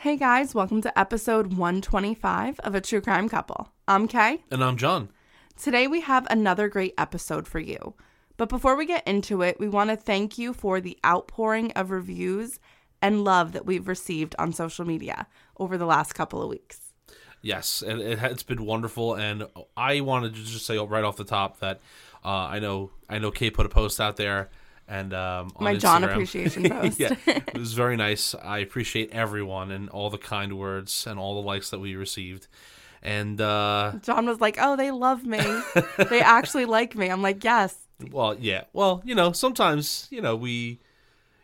Hey guys, welcome to episode 125 of A True Crime Couple. I'm Kay. And I'm John. Today we have another great episode for you. But before we get into it, we want to thank you for the outpouring of reviews and love that we've received on social media over the last couple of weeks. Yes, and it, has been wonderful. And I wanted to just say right off the top that uh, I know I know Kay put a post out there and um, my Instagram. John appreciation post. yeah, it was very nice. I appreciate everyone and all the kind words and all the likes that we received. And uh, John was like, "Oh, they love me. they actually like me." I'm like, "Yes." Well, yeah. Well, you know, sometimes you know we,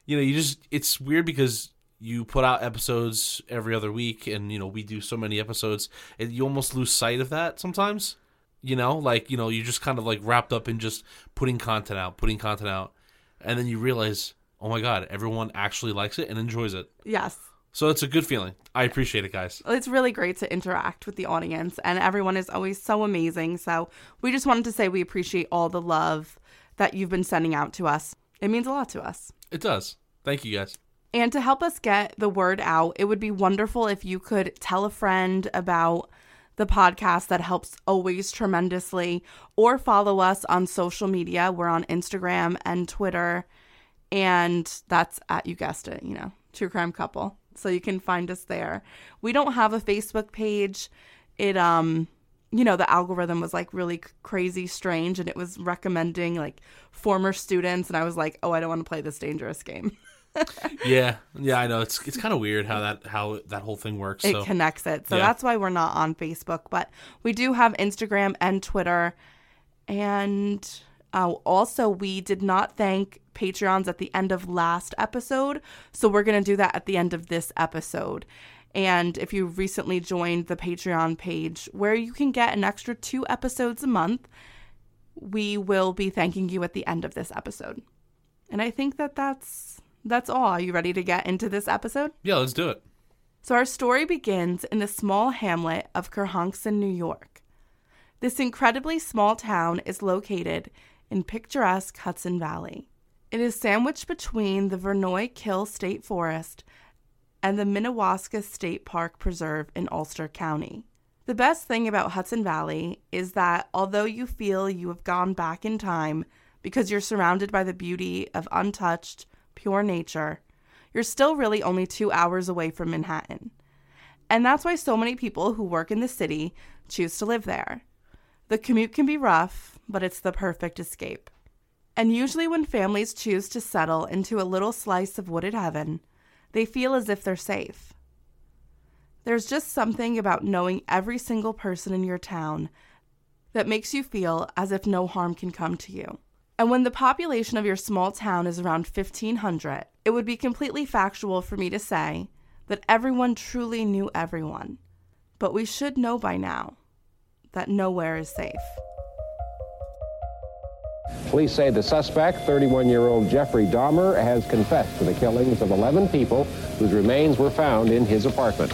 you know, you just it's weird because you put out episodes every other week, and you know we do so many episodes, and you almost lose sight of that sometimes. You know, like you know, you're just kind of like wrapped up in just putting content out, putting content out and then you realize, oh my god, everyone actually likes it and enjoys it. Yes. So it's a good feeling. I appreciate it, guys. It's really great to interact with the audience, and everyone is always so amazing. So we just wanted to say we appreciate all the love that you've been sending out to us. It means a lot to us. It does. Thank you, guys. And to help us get the word out, it would be wonderful if you could tell a friend about the podcast that helps always tremendously, or follow us on social media. We're on Instagram and Twitter, and that's at, you guessed it, you know, True Crime Couple. So you can find us there. We don't have a Facebook page. It, um, you know, the algorithm was like really crazy strange and it was recommending like former students. And I was like, oh, I don't want to play this dangerous game. yeah, yeah, I know. It's it's kind of weird how that how that whole thing works. It so. connects it, so yeah. that's why we're not on Facebook, but we do have Instagram and Twitter, and uh, also we did not thank Patreons at the end of last episode, so we're gonna do that at the end of this episode. And if you recently joined the Patreon page, where you can get an extra two episodes a month, we will be thanking you at the end of this episode. And I think that that's that's all. Are you ready to get into this episode? Yeah, let's do it. So, our story begins in the small hamlet of Kerhonkson, New York. This incredibly small town is located in picturesque Hudson Valley. It is sandwiched between the Vernooy Kill State Forest and the Minnewaska State Park Preserve in Ulster County. The best thing about Hudson Valley is that although you feel you have gone back in time because you're surrounded by the beauty of untouched, pure nature, you're still really only two hours away from Manhattan. And that's why so many people who work in the city choose to live there. The commute can be rough, but it's the perfect escape. And usually, when families choose to settle into a little slice of wooded heaven, they feel as if they're safe. There's just something about knowing every single person in your town that makes you feel as if no harm can come to you. And when the population of your small town is around 1500, it would be completely factual for me to say that everyone truly knew everyone. But we should know by now that nowhere is safe. Police say the suspect, 31 year old Jeffrey Dahmer, has confessed to the killings of 11 people whose remains were found in his apartment.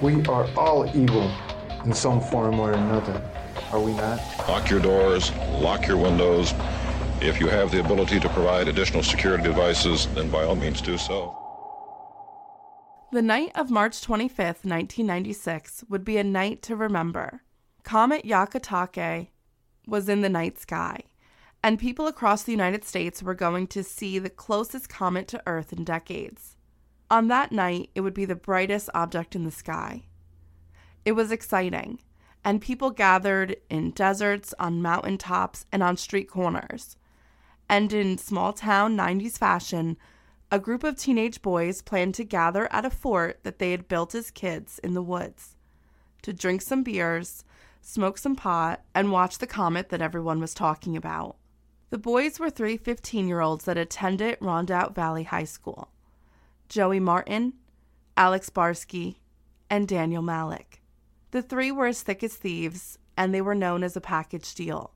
We are all evil in some form or another, are we not? Lock your doors, lock your windows, if you have the ability to provide additional security devices, then by all means do so. The night of March 25th, 1996, would be a night to remember. Comet Hyakutake was in the night sky, and people across the United States were going to see the closest comet to Earth in decades. On that night, it would be the brightest object in the sky. It was exciting, and people gathered in deserts, on mountain tops, and on street corners. And in small town 90s fashion, a group of teenage boys planned to gather at a fort that they had built as kids in the woods to drink some beers, smoke some pot, and watch the comet that everyone was talking about. The boys were three 15 year olds that attended Rondout Valley High School Joey Martin, Alex Barsky, and Daniel Malik. The three were as thick as thieves, and they were known as a package deal.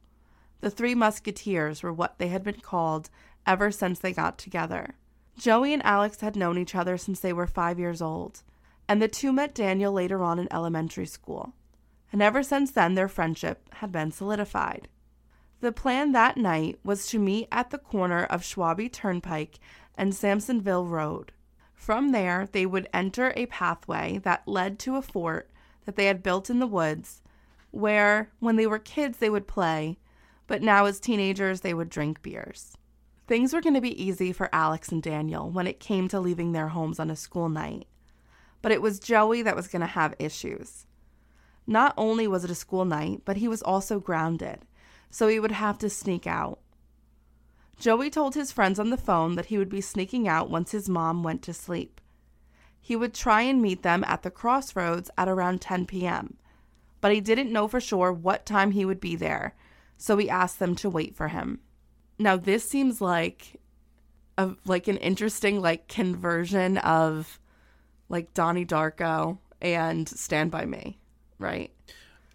The Three Musketeers were what they had been called ever since they got together. Joey and Alex had known each other since they were five years old, and the two met Daniel later on in elementary school. And ever since then, their friendship had been solidified. The plan that night was to meet at the corner of Schwabie Turnpike and Samsonville Road. From there, they would enter a pathway that led to a fort that they had built in the woods, where, when they were kids, they would play, but now as teenagers, they would drink beers. Things were going to be easy for Alex and Daniel when it came to leaving their homes on a school night. But it was Joey that was going to have issues. Not only was it a school night, but he was also grounded, so he would have to sneak out. Joey told his friends on the phone that he would be sneaking out once his mom went to sleep. He would try and meet them at the crossroads at around 10 p.m., but he didn't know for sure what time he would be there, so he asked them to wait for him. Now this seems like a like an interesting like conversion of like Donnie Darko and Stand by Me, right?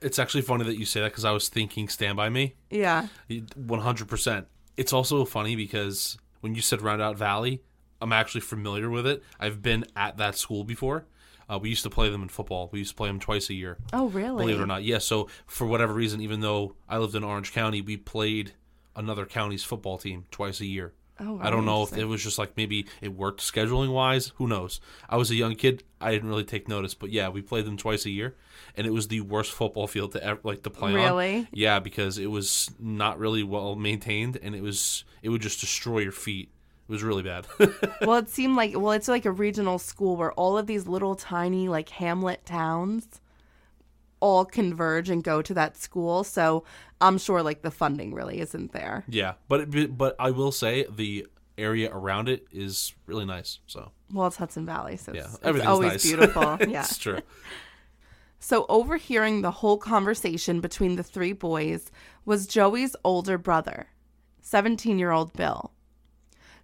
It's actually funny that you say that because I was thinking Stand By Me. Yeah. 100%. It's also funny because when you said Rondout Valley, I'm actually familiar with it. I've been at that school before. Uh, we used to play them in football. We used to play them twice a year. Oh, really? Believe it or not. Yeah. So for whatever reason, even though I lived in Orange County, we played another county's football team twice a year. Oh, I don't know if it was just like maybe it worked scheduling wise. Who knows? I was a young kid. I didn't really take notice, but yeah, we played them twice a year, and it was the worst football field to ever like to play on. Really? Yeah, because it was not really well maintained, and it was it would just destroy your feet. It was really bad. well, it seemed like well, it's like a regional school where all of these little tiny like hamlet towns all converge and go to that school. So I'm sure like the funding really isn't there. yeah, but it, but I will say the area around it is really nice. So Well, it's Hudson Valley, so yeah, it's, it's always nice. beautiful. yeah. it's true. So, overhearing the whole conversation between the three boys was Joey's older brother, 17 year old Bill.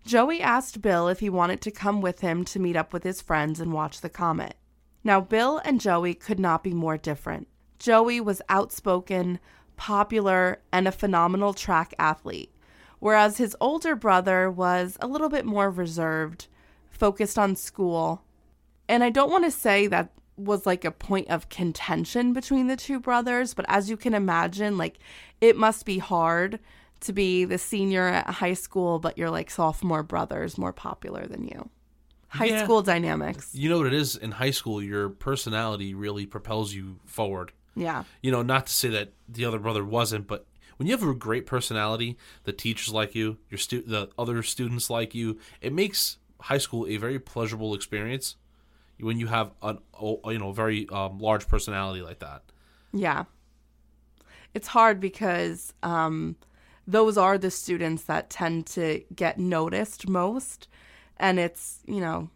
Joey asked Bill if he wanted to come with him to meet up with his friends and watch the comet. Now, Bill and Joey could not be more different. Joey was outspoken, popular, and a phenomenal track athlete, whereas his older brother was a little bit more reserved, focused on school, and I don't want to say that was like a point of contention between the two brothers, but as you can imagine, like it must be hard to be the senior at high school, but your like sophomore brother's more popular than you. High Yeah. school dynamics. You know what it is in high school. Your personality really propels you forward. Yeah. you know, not to say that the other brother wasn't, but when you have a great personality, the teachers like you, your stu- the other students like you, it makes high school a very pleasurable experience when you have an you know very um, large personality like that. Yeah. It's hard because um, those are the students that tend to get noticed most. And it's, you know,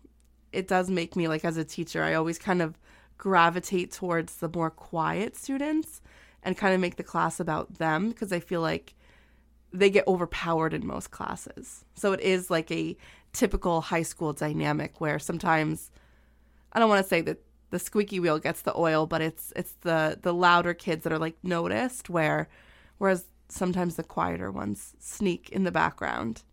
it does make me, like, as a teacher, I always kind of gravitate towards the more quiet students and kind of make the class about them because I feel like they get overpowered in most classes. So it is like a typical high school dynamic where sometimes I don't want to say that the squeaky wheel gets the oil, but it's it's the the louder kids that are like noticed where whereas sometimes the quieter ones sneak in the background.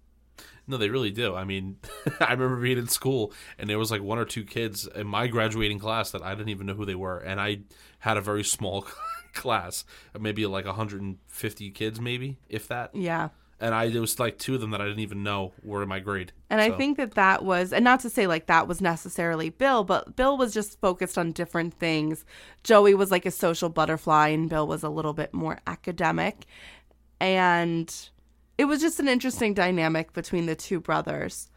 No, they really do. I mean, I remember being in school and there was like one or two kids in my graduating class that I didn't even know who they were, and I had a very small class, maybe like 150 kids, maybe if that. Yeah. And I there was like two of them that I didn't even know were in my grade. And I think that that was, and not to say like that was necessarily Bill, but Bill was just focused on different things. Joey was like a social butterfly, and Bill was a little bit more academic. And it was just an interesting dynamic between the two brothers.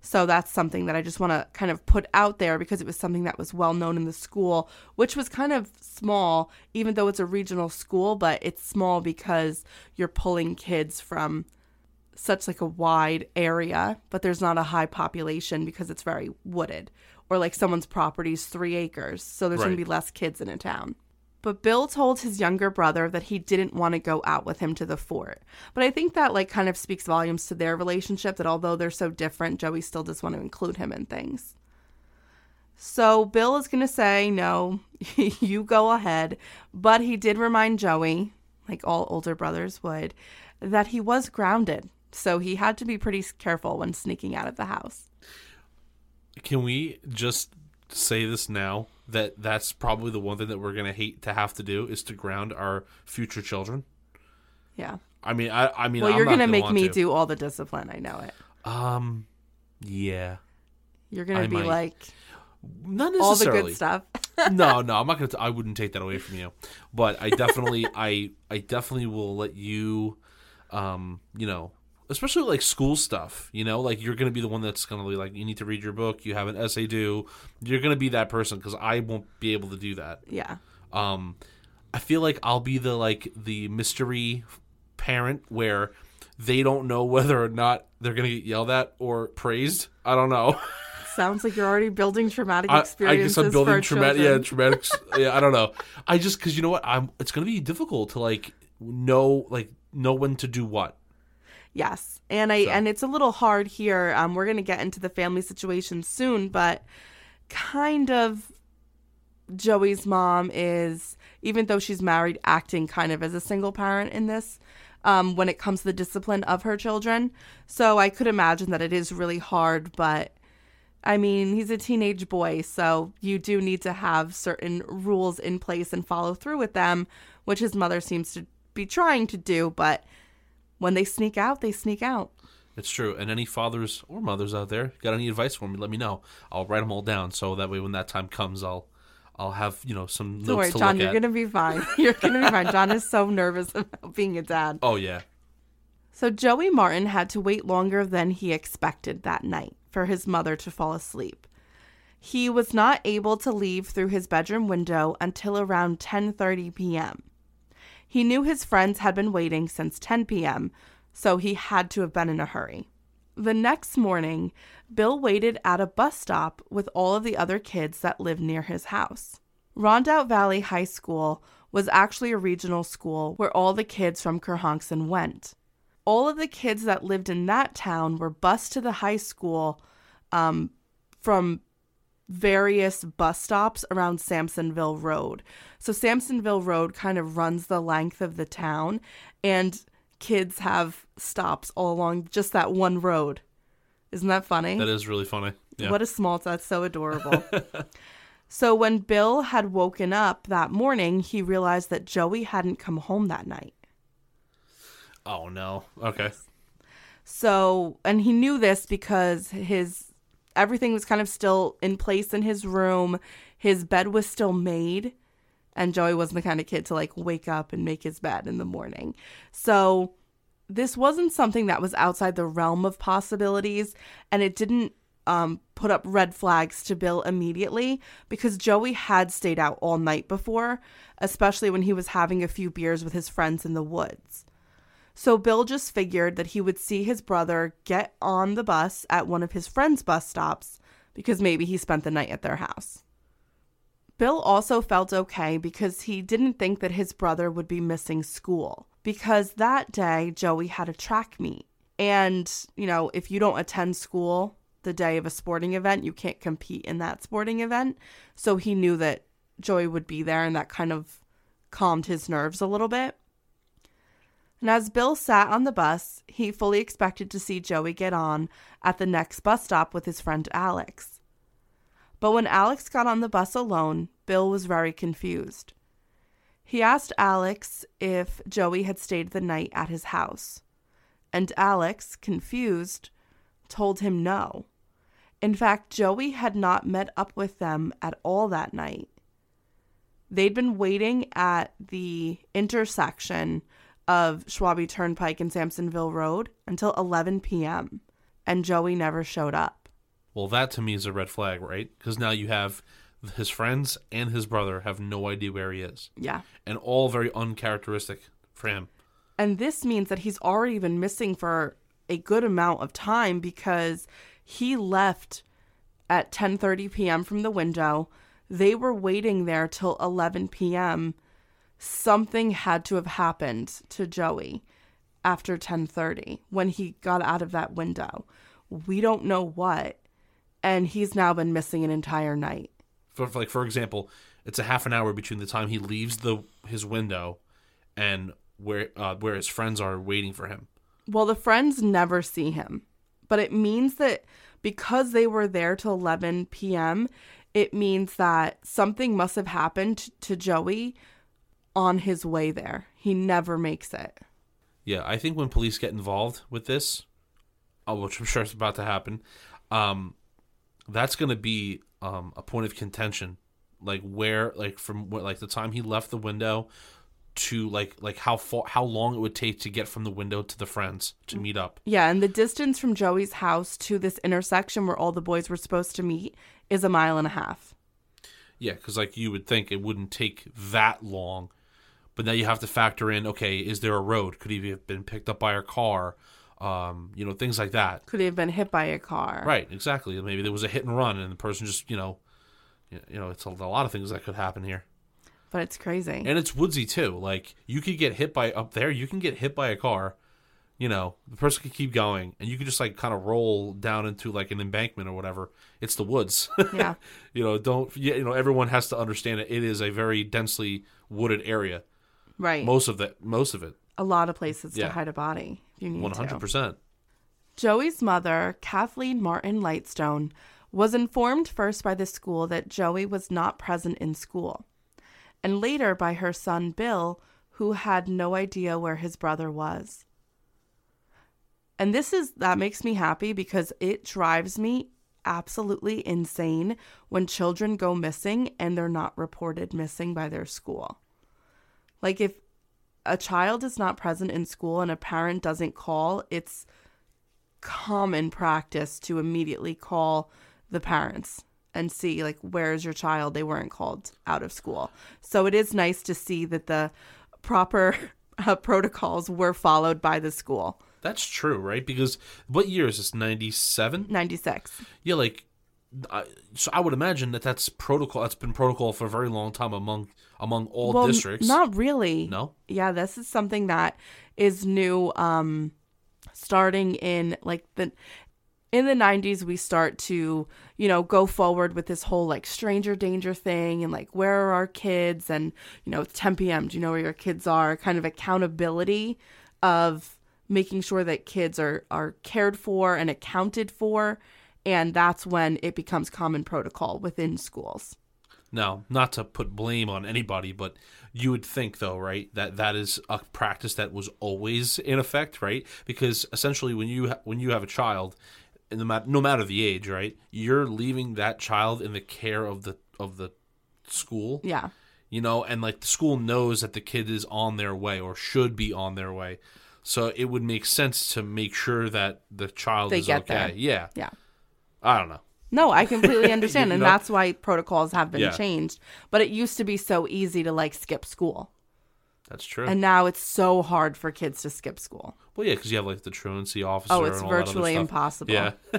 So that's something that I just want to kind of put out there because it was something that was well known in the school, which was kind of small, even though it's a regional school, but it's small because you're pulling kids from such like a wide area, but there's not a high population because it's very wooded. Or like someone's property is three acres, so there's going to be less kids in a town. But Bill told his younger brother that he didn't want to go out with him to the fort. But I think that like kind of speaks volumes to their relationship that although they're so different, Joey still does want to include him in things. So Bill is going to say, no, you go ahead. But he did remind Joey, like all older brothers would, that he was grounded. So he had to be pretty careful when sneaking out of the house. Can we just say this now that that's probably the one thing that we're gonna hate to have to do is to ground our future children? Yeah. I mean, I, I mean, Well, I'm you're going to make me to. do all the discipline. I know it. Um, yeah, You're going to be might. like not necessarily all the good stuff. no, no, I'm not gonna. I wouldn't take that away from you, but I definitely, I, I definitely will let you, um, you know, especially like school stuff. You know, like you're gonna be the one that's gonna be like, you need to read your book. You have an essay due. You're gonna be that person because I won't be able to do that. yeah. Um, I feel like I'll be the like the mystery parent where they don't know whether or not they're gonna get yelled at or praised. I don't know. Sounds like you're already building traumatic experiences. I, I guess I'm building traumatic. Yeah, traumatic. yeah, I don't know. I just because you know what, I'm. It's gonna be difficult to like know like know when to do what. Yes, and I So. and it's a little hard here. Um, we're gonna get into the family situation soon, but kind of Joey's mom is, even though she's married, acting kind of as a single parent in this. Um, when it comes to the discipline of her children, so I could imagine that it is really hard. But I mean, he's a teenage boy, so you do need to have certain rules in place and follow through with them, which his mother seems to be trying to do. But when they sneak out, they sneak out. It's true. And any fathers or mothers out there got any advice for me? Let me know. I'll write them all down so that way when that time comes, I'll I'll have you know some Don't worry, to John, you're at. gonna be fine. You're gonna be fine. John is so nervous about being a dad. Oh yeah. So Joey Martin had to wait longer than he expected that night for his mother to fall asleep. He was not able to leave through his bedroom window until around 10:30 p.m. He knew his friends had been waiting since 10 p.m., so he had to have been in a hurry. The next morning, Bill waited at a bus stop with all of the other kids that lived near his house. Rondout Valley High School was actually a regional school where all the kids from Kerhonkson went. All of the kids that lived in that town were bused to the high school um, from various bus stops around Samsonville Road. So Samsonville Road kind of runs the length of the town, and kids have stops all along just that one road. Isn't that funny? That is really funny. Yeah. What a small that's so adorable. so when Bill had woken up that morning, he realized that Joey hadn't come home that night. oh no. Okay. So, and he knew this because his everything was kind of still in place in his room. His bed was still made, and Joey wasn't the kind of kid to like wake up and make his bed in the morning. So, this wasn't something that was outside the realm of possibilities, and it didn't um, put up red flags to Bill immediately because Joey had stayed out all night before, especially when he was having a few beers with his friends in the woods. So Bill just figured that he would see his brother get on the bus at one of his friends' bus stops because maybe he spent the night at their house. Bill also felt okay because he didn't think that his brother would be missing school because that day Joey had a track meet. And, you know, if you don't attend school the day of a sporting event, you can't compete in that sporting event. So he knew that Joey would be there and that kind of calmed his nerves a little bit. And as Bill sat on the bus, he fully expected to see Joey get on at the next bus stop with his friend Alex. But when Alex got on the bus alone, Bill was very confused. He asked Alex if Joey had stayed the night at his house. And Alex, confused, told him no. In fact, Joey had not met up with them at all that night. They'd been waiting at the intersection of Schwabie Turnpike and Samsonville Road until 11 p.m., and Joey never showed up. Well, that to me is a red flag, right? Because now you have his friends and his brother have no idea where he is, Yeah. and all very uncharacteristic for him. And this means that he's already been missing for a good amount of time because he left at 10:30 p.m. from the window. They were waiting there till 11 p.m. Something had to have happened to Joey after 10:30 when he got out of that window. We don't know what. And he's now been missing an entire night. For, like for example, it's a half an hour between the time he leaves the his window and where uh, where his friends are waiting for him. Well, the friends never see him, but it means that because they were there till 11 p.m., it means that something must have happened to Joey on his way there. He never makes it. Yeah, I think when police get involved with this, uh, which I'm sure is about to happen, um, that's going to be um, a point of contention. Like where, like from what, like the time he left the window to like like how far, how long it would take to get from the window to the friends to meet up. Yeah, and the distance from Joey's house to this intersection where all the boys were supposed to meet is a mile and a half. Yeah, because like you would think it wouldn't take that long, but now you have to factor in. Okay, is there a road? Could he have been picked up by a car? Um, you know, things like that. Could he have been hit by a car? Right, exactly. Maybe there was a hit and run, and the person just, you know, you know, it's a, a lot of things that could happen here, But it's crazy. and it's woodsy too. Like you could get hit by up there, you can get hit by a car. You know, the person could keep going, and you could just like kind of roll down into like an embankment or whatever. It's the woods. yeah. you know, don't yeah, you know? Everyone has to understand it. It is a very densely wooded area. Right. Most of that, most of it, a lot of places Yeah. to hide a body if you need to. hundred percent. Joey's mother, Kathleen Martin Lightstone, was informed first by the school that Joey was not present in school, and later by her son Bill, who had no idea where his brother was. And this is that makes me happy because it drives me absolutely insane when children go missing and they're not reported missing by their school. Like if a child is not present in school and a parent doesn't call, it's common practice to immediately call the parents and see like where's your child they weren't called out of school so it is nice to see that the proper uh, protocols were followed by the school That's true, right? Because what year is this? Ninety seven. 96 Yeah, like I, so I would imagine that that's protocol. That's been protocol for a very long time among among all well districts. not really. No? yeah this is something that is new um starting in like the in the 90s we start to you know go forward with this whole like stranger danger thing and like where are our kids? And you know it's 10 p.m do you know where your kids are? Kind of accountability of making sure that kids are are cared for and accounted for. And that's when it becomes common protocol within schools Now, not to put blame on anybody, but you would think though, right, that that is a practice that was always in effect, right? Because essentially, when you ha- when you have a child, no matter no matter the age, right, you're leaving that child in the care of the of the school. yeah you know, and like the school knows that the kid is on their way or should be on their way. So it would make sense to make sure that the child They is okay. there. Yeah. yeah I don't know. No, I completely understand. And know? that's why protocols have been Yeah. changed. But it used to be so easy to like skip school. That's true. And now it's so hard for kids to skip school. well, yeah, because you have like the truancy oh, officer. Oh, it's and all that other virtually impossible. Yeah.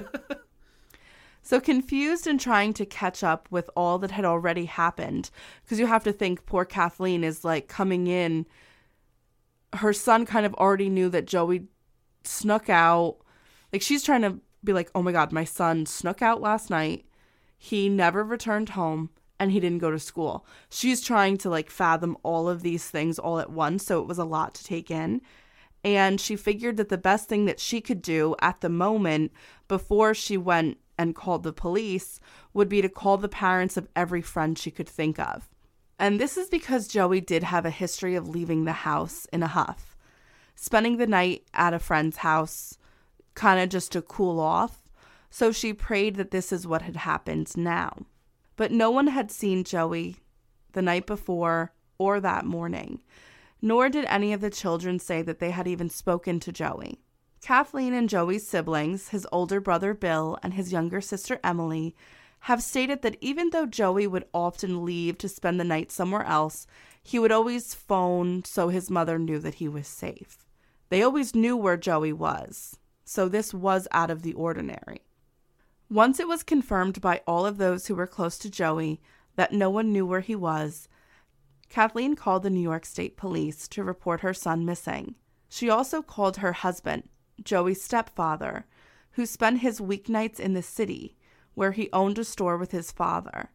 So confused and trying to catch up with all that had already happened, because you have to think poor Kathleen is like coming in. Her son kind of already knew that Joey snuck out. Like she's trying to be like, oh my God, my son snuck out last night. He never returned home and he didn't go to school. She's trying to like fathom all of these things all at once. So it was a lot to take in. And she figured that the best thing that she could do at the moment before she went and called the police would be to call the parents of every friend she could think of. And this is because Joey did have a history of leaving the house in a huff, spending the night at a friend's house, kind of just to cool off. So she prayed that this is what had happened now. But no one had seen Joey the night before or that morning, nor did any of the children say that they had even spoken to Joey. Kathleen and Joey's siblings, his older brother Bill and his younger sister Emily, have stated that even though Joey would often leave to spend the night somewhere else, he would always phone so his mother knew that he was safe. They always knew where Joey was, so this was out of the ordinary. Once it was confirmed by all of those who were close to Joey that no one knew where he was, Kathleen called the New York State Police to report her son missing. She also called her husband, Joey's stepfather, who spent his weeknights in the city, where he owned a store with his father.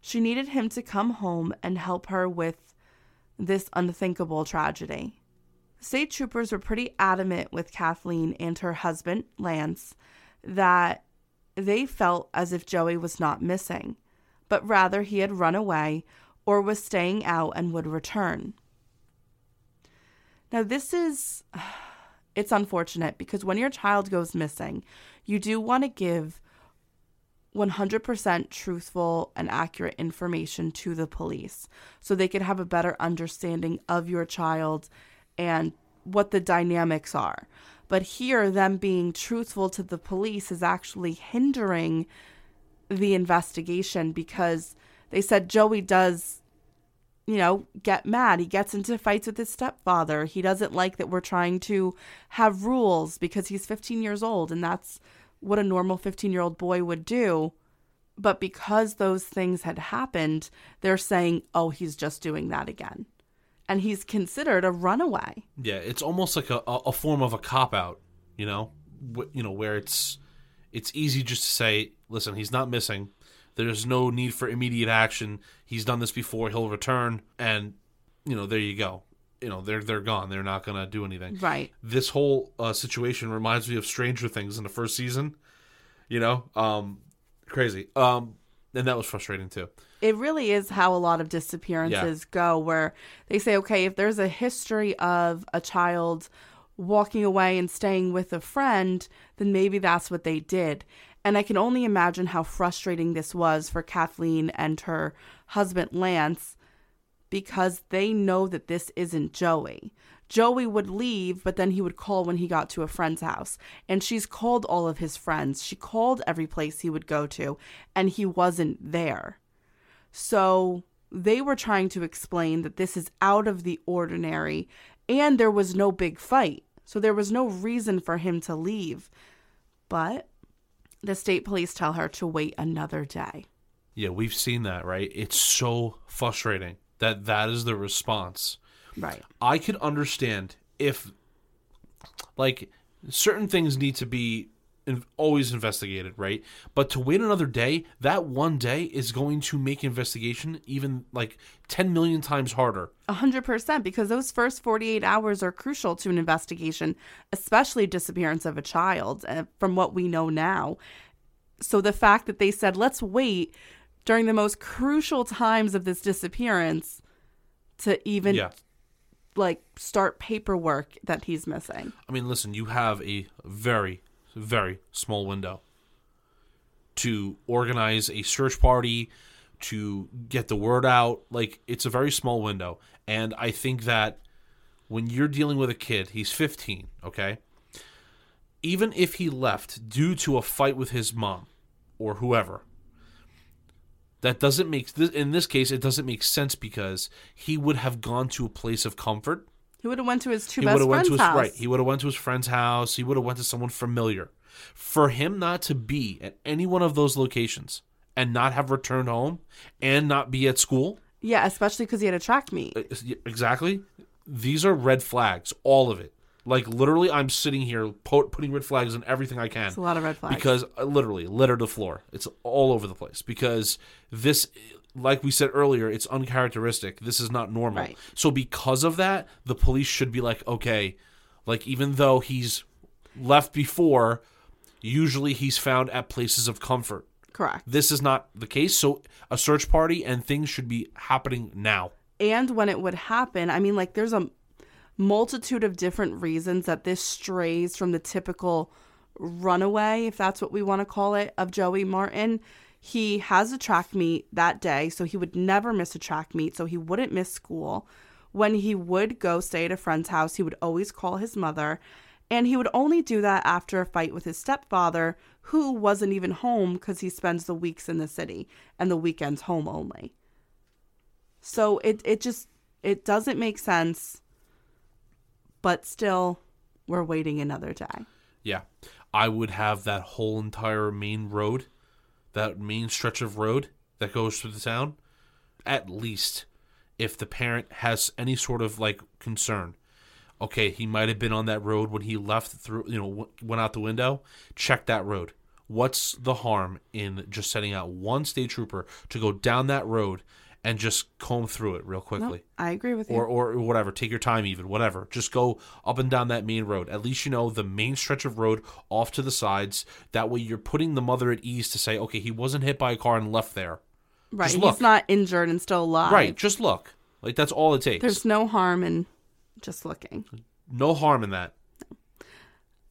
She needed him to come home and help her with this unthinkable tragedy. State troopers were pretty adamant with Kathleen and her husband, Lance, that they felt as if Joey was not missing, but rather he had run away or was staying out and would return. Now, this is it's unfortunate because when your child goes missing, you do want to give 100% truthful and accurate information to the police so they can have a better understanding of your child and what the dynamics are. But here, them being truthful to the police is actually hindering the investigation because they said Joey does, you know, get mad. He gets into fights with his stepfather. He doesn't like that we're trying to have rules because he's 15 years old and that's what a normal 15 year old boy would do. But because those things had happened, they're saying, oh, he's just doing that again. And he's considered a runaway. Yeah, it's almost like a, a form of a cop out, you know, you know where it's it's easy just to say, listen, he's not missing. There's no need for immediate action. He's done this before. He'll return, and you know, there you go. You know, they're they're gone. They're not gonna do anything. Right. This whole uh, situation reminds me of Stranger Things in the first season. You know, um, crazy. Um, and that was frustrating too. It really is how a lot of disappearances yeah. go, where they say, okay, if there's a history of a child walking away and staying with a friend, then maybe that's what they did. And I can only imagine how frustrating this was for Kathleen and her husband Lance because they know that this isn't Joey. Joey would leave, but then he would call when he got to a friend's house. And she's called all of his friends. She called every place he would go to, and he wasn't there. So they were trying to explain that this is out of the ordinary and there was no big fight. So there was no reason for him to leave. But the state police tell her to wait another day. Yeah, we've seen that, right? It's so frustrating that that is the response. Right. I could understand if like certain things need to be always investigated, right? But to wait another day, that one day is going to make investigation even like 10 million times harder. 100% because those first 48 hours are crucial to an investigation, especially disappearance of a child, uh, from what we know now. So the fact that they said, let's wait during the most crucial times of this disappearance to even yeah. like start paperwork that he's missing. I mean, listen, you have a very very small window to organize a search party, to get the word out. Like, it's a very small window. And I think that when you're dealing with a kid, he's 15, okay? Even if he left due to a fight with his mom or whoever, that doesn't make in this case it doesn't make sense because he would have gone to a place of comfort he would have went to his two he best friends' his, house. Right. He would have went to his friend's house. He would have went to someone familiar. For him not to be at any one of those locations and not have returned home and not be at school. Yeah, especially because he had a track meet. Uh, exactly. These are red flags. All of it. Like literally, I'm sitting here putting red flags on everything I can. It's a lot of red flags because uh, literally littered the floor. It's all over the place because this like we said earlier, it's uncharacteristic. This is not normal. Right. So because of that, the police should be like, okay, like even though he's left before, usually he's found at places of comfort. Correct. This is not the case. So a search party and things should be happening now. And when it would happen, I mean, like there's a multitude of different reasons that this strays from the typical runaway, if that's what we want to call it, of Joey Martin he has a track meet that day, so he would never miss a track meet, so he wouldn't miss school. When he would go stay at a friend's house, he would always call his mother. And he would only do that after a fight with his stepfather, who wasn't even home because he spends the weeks in the city and the weekends home only. So it, it just it doesn't make sense, but still we're waiting another day. Yeah. I would have that whole entire main road, that main stretch of road that goes through the town, at least if the parent has any sort of like concern. Okay, he might have been on that road when he left through, you know, went out the window. Check that road. What's the harm in just sending out one state trooper to go down that road and just comb through it real quickly? I agree with you. or, or whatever. Take your time, even whatever. Just go up and down that main road. At least you know the main stretch of road off to the sides. That way, you're putting the mother at ease to say, okay, he wasn't hit by a car and left there. right. He's not injured and still alive. Right. Just look. Like that's all it takes. There's no harm in just looking. no harm in that.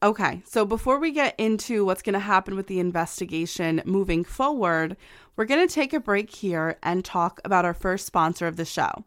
Okay, so before we get into what's going to happen with the investigation moving forward, we're going to take a break here and talk about our first sponsor of the show.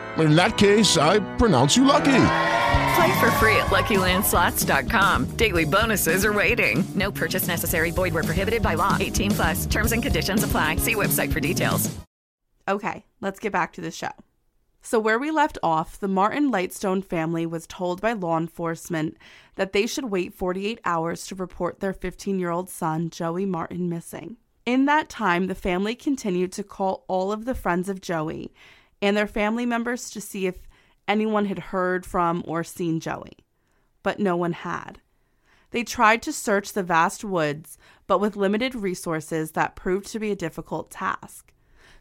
In that case, I pronounce you lucky. Play for free at LuckyLandSlots.com. Daily bonuses are waiting. No purchase necessary. Void where prohibited by law. 18 plus. Terms and conditions apply. See website for details. Okay, let's get back to the show. So, where we left off, the Martin Lightstone family was told by law enforcement that they should wait 48 hours to report their 15 year old son, Joey Martin, missing. In that time, the family continued to call all of the friends of Joey and their family members to see if anyone had heard from or seen Joey, but no one had. They tried to search the vast woods, but with limited resources, that proved to be a difficult task.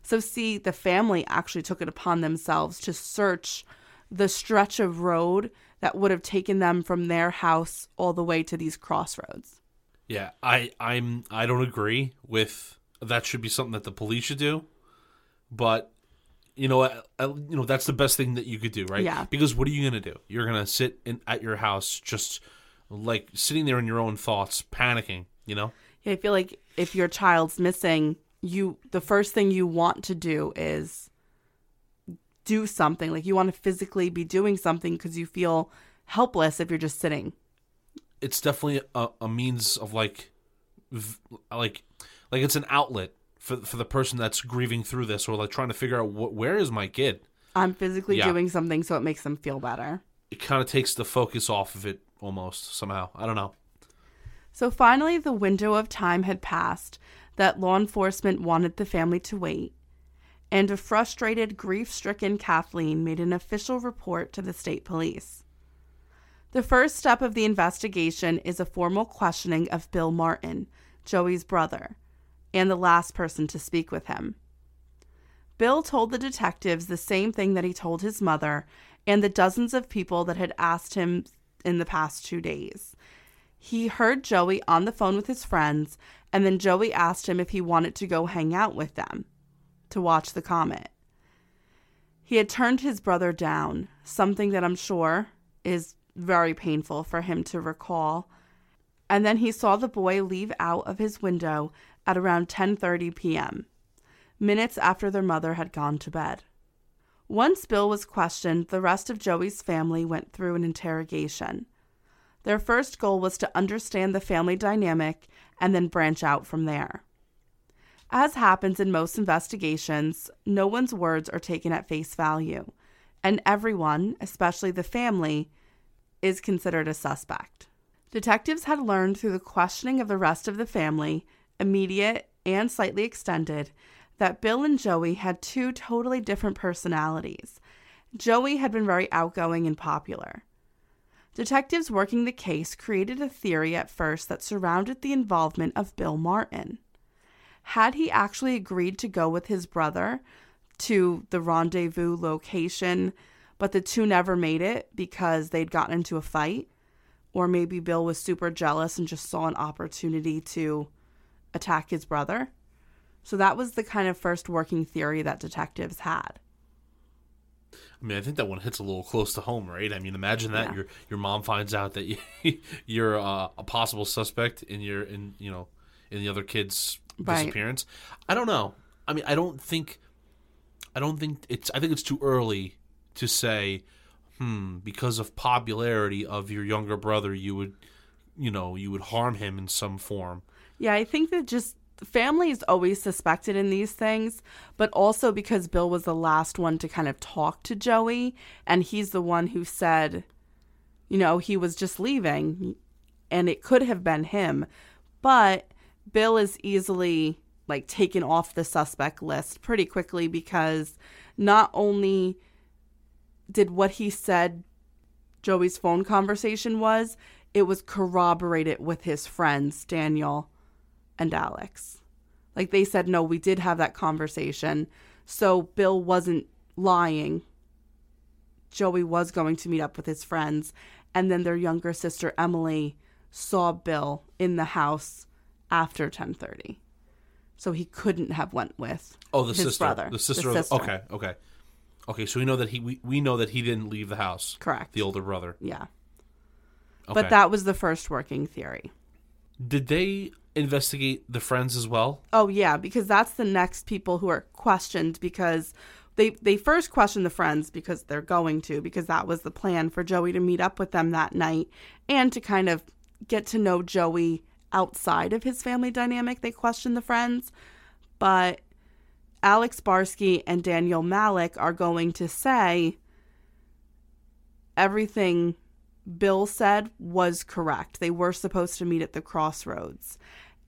So, see, the family actually took it upon themselves to search the stretch of road that would have taken them from their house all the way to these crossroads. Yeah, I I'm I don't agree with that. Should be something that the police should do, but you know, uh, uh, you know that's the best thing that you could do, right? Yeah. Because what are you gonna do? You're gonna sit in at your house, just like sitting there in your own thoughts, panicking. You know? Yeah, I feel like if your child's missing, you the first thing you want to do is do something. Like you want to physically be doing something because you feel helpless if you're just sitting. It's definitely a, a means of like, v- like, like it's an outlet for for the person that's grieving through this, or like trying to figure out wh- where is my kid. I'm physically Yeah. doing something so it makes them feel better. It kind of takes the focus off of it almost somehow. I don't know. So finally, the window of time had passed that law enforcement wanted the family to wait, and a frustrated, grief stricken Kathleen made an official report to the state police. The first step of the investigation is a formal questioning of Bill Martin, Joey's brother, and the last person to speak with him. Bill told the detectives the same thing that he told his mother and the dozens of people that had asked him in the past two days. He heard Joey on the phone with his friends, and then Joey asked him if he wanted to go hang out with them to watch the comet. He had turned his brother down, something that I'm sure is very painful for him to recall. And then he saw the boy leave out of his window at around 10:30 p.m., minutes after their mother had gone to bed. Once Bill was questioned, the rest of Joey's family went through an interrogation. Their first goal was to understand the family dynamic and then branch out from there. As happens in most investigations, no one's words are taken at face value, and everyone, especially the family, is considered a suspect. Detectives had learned through the questioning of the rest of the family, immediate and slightly extended, that Bill and Joey had two totally different personalities. Joey had been very outgoing and popular. Detectives working the case created a theory at first that surrounded the involvement of Bill Martin. Had he actually agreed to go with his brother to the rendezvous location, but the two never made it because they'd gotten into a fight? Or maybe Bill was super jealous and just saw an opportunity to attack his brother? So that was the kind of first working theory that detectives had. I mean, I think that one hits a little close to home, right? I mean, imagine that Yeah. your your mom finds out that you, you're uh, a possible suspect in your in you know in the other kid's Right. disappearance. I don't know. I mean, I don't think I don't think it's. I think it's too early to say, hmm, because of popularity of your younger brother, you would, you know, you would harm him in some form. Yeah, I think that just family is always suspected in these things, but also because Bill was the last one to kind of talk to Joey, and he's the one who said, you know, he was just leaving, and it could have been him, but Bill is easily like taken off the suspect list pretty quickly because not only did what he said Joey's phone conversation was, it was corroborated with his friends, Daniel and Alex. Like they said, no, we did have that conversation. So Bill wasn't lying. Joey was going to meet up with his friends. And then their younger sister, Emily, saw Bill in the house after 1030. So he couldn't have went with Oh, the his sister, brother. the sister. of the- okay, okay, okay. So we know that he we, we know that he didn't leave the house. Correct. The older brother. Yeah. Okay. But that was the first working theory. Did they investigate the friends as well? Oh yeah, because that's the next people who are questioned because they they first question the friends because they're going to because that was the plan for Joey to meet up with them that night and to kind of get to know Joey outside of his family dynamic. They question the friends, but Alex Barsky and Daniel Malik are going to say everything Bill said was correct. They were supposed to meet at the crossroads.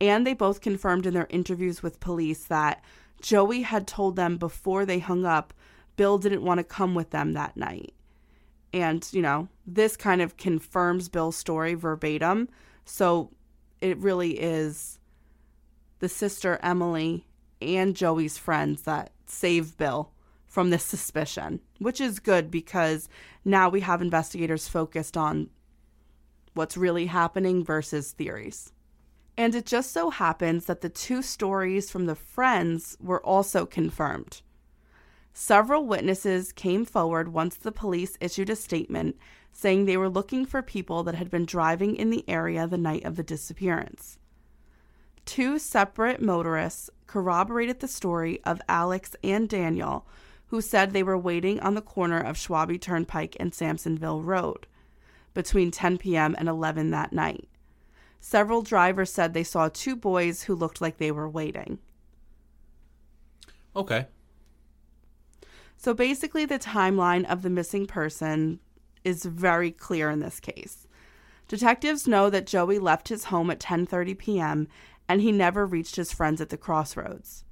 And they both confirmed in their interviews with police that Joey had told them before they hung up Bill didn't want to come with them that night. And, you know, this kind of confirms Bill's story verbatim. So it really is the sister Emily and Joey's friends that save Bill from this suspicion, which is good because now we have investigators focused on what's really happening versus theories. And it just so happens that the two stories from the friends were also confirmed. Several witnesses came forward once the police issued a statement saying they were looking for people that had been driving in the area the night of the disappearance. Two separate motorists corroborated the story of Alex and Daniel, who said they were waiting on the corner of Schwabie Turnpike and Samsonville Road between 10 p.m. and 11 that night. Several drivers said they saw two boys who looked like they were waiting. Okay. So basically, the timeline of the missing person is very clear in this case. Detectives know that Joey left his home at 10:30 p.m. and he never reached his friends at the crossroads.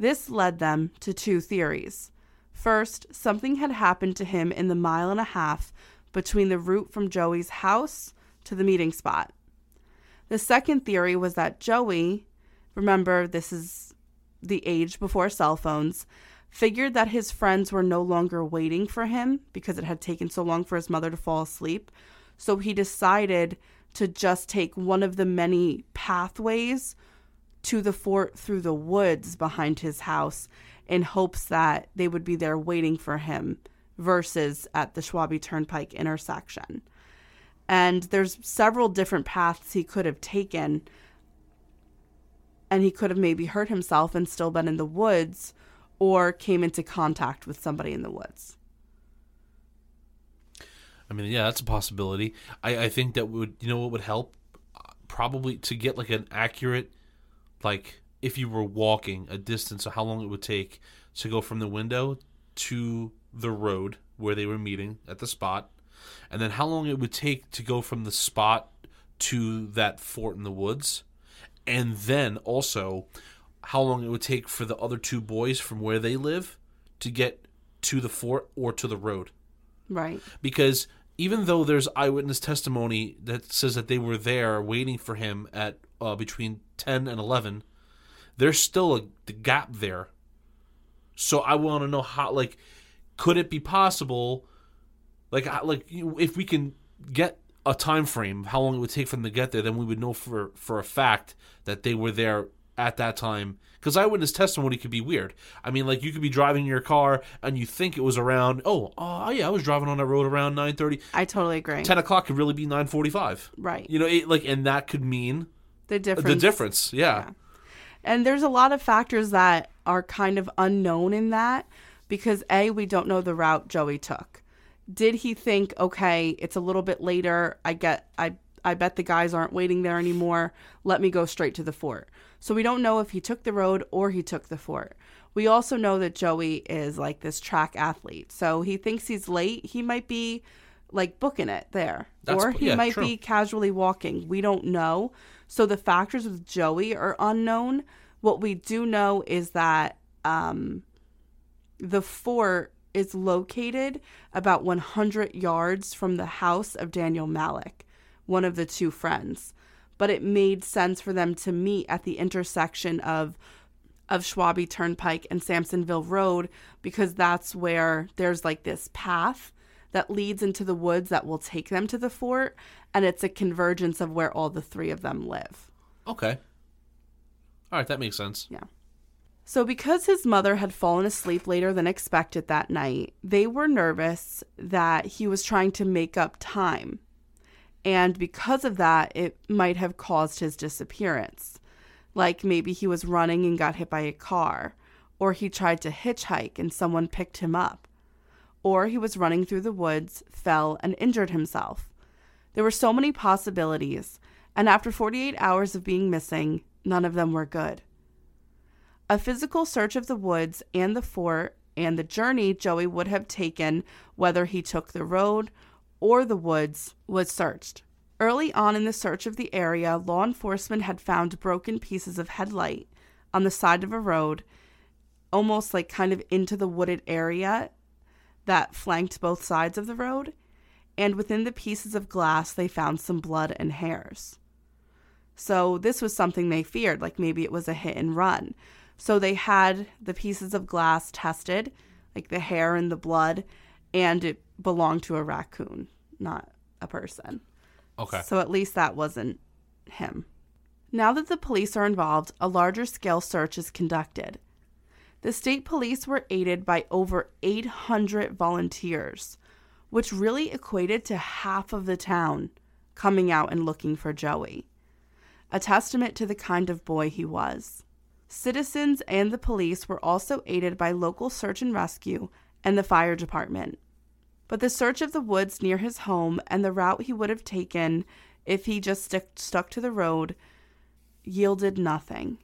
This led them to two theories. First, something had happened to him in the mile and a half between the route from Joey's house to the meeting spot. The second theory was that Joey, remember this is the age before cell phones, figured that his friends were no longer waiting for him because it had taken so long for his mother to fall asleep. So he decided to just take one of the many pathways to the fort through the woods behind his house in hopes that they would be there waiting for him versus at the Schwabie Turnpike intersection. And there's several different paths he could have taken and he could have maybe hurt himself and still been in the woods or came into contact with somebody in the woods. I mean, yeah, that's a possibility. I, I think that would you know what would help probably to get like an accurate like if you were walking a distance of how long it would take to go from the window to the road where they were meeting at the spot and then how long it would take to go from the spot to that fort in the woods and then also how long it would take for the other two boys from where they live to get to the fort or to the road Right. because even though there's eyewitness testimony that says that they were there waiting for him at uh, between 10 and 11 there's still a the gap there. So i want to know how like could it be possible like like if we can get a time frame how long it would take for them to get there then we would know for for a fact that they were there at that time. Because eyewitness testimony could be weird. I mean like you could be driving your car and you think it was around oh oh yeah i was driving on that road around 9.30 I totally agree. 10 o'clock could really be 9.45 Right. you know it, like and that could mean The difference. the difference yeah. And there's a lot of factors that are kind of unknown in that because A, we don't know the route Joey took. Did he think, okay, it's a little bit later, I get I I bet the guys aren't waiting there anymore. Let me go straight to the fort. So we don't know if he took the road or he took the fort. We also know that Joey is like this track athlete. So he thinks he's late. He might be like booking it there. That's- or he yeah, might true. be casually walking. We don't know. So the factors with Joey are unknown. What we do know is that um, the fort is located about 100 yards from the house of Daniel Malik, one of the two friends. But it made sense for them to meet at the intersection of of Schwabie Turnpike and Samsonville Road because that's where there's like this path that leads into the woods that will take them to the fort and it's a convergence of where all the three of them live. okay all right that makes sense Yeah. So, because his mother had fallen asleep later than expected that night, they were nervous that he was trying to make up time. And because of that, it might have caused his disappearance. Like maybe he was running and got hit by a car, or he tried to hitchhike and someone picked him up, or he was running through the woods, fell, and injured himself. There were so many possibilities, and after 48 hours of being missing, none of them were good. A physical search of the woods and the fort and the journey Joey would have taken, whether he took the road or the woods, was searched. Early on in the search of the area, law enforcement had found broken pieces of headlight on the side of a road, almost like kind of into the wooded area that flanked both sides of the road. And within the pieces of glass, they found some blood and hairs. So this was something they feared, like maybe it was a hit and run. So they had the pieces of glass tested, like the hair and the blood, and it belonged to a raccoon, not a person. okay So at least that wasn't him. Now that the police are involved, a larger scale search is conducted. The state police were aided by over 800 volunteers, which really equated to half of the town coming out and looking for Joey. A testament to the kind of boy he was. Citizens and the police were also aided by local search and rescue and the fire department. But the search of the woods near his home and the route he would have taken if he just stick, stuck to the road yielded nothing.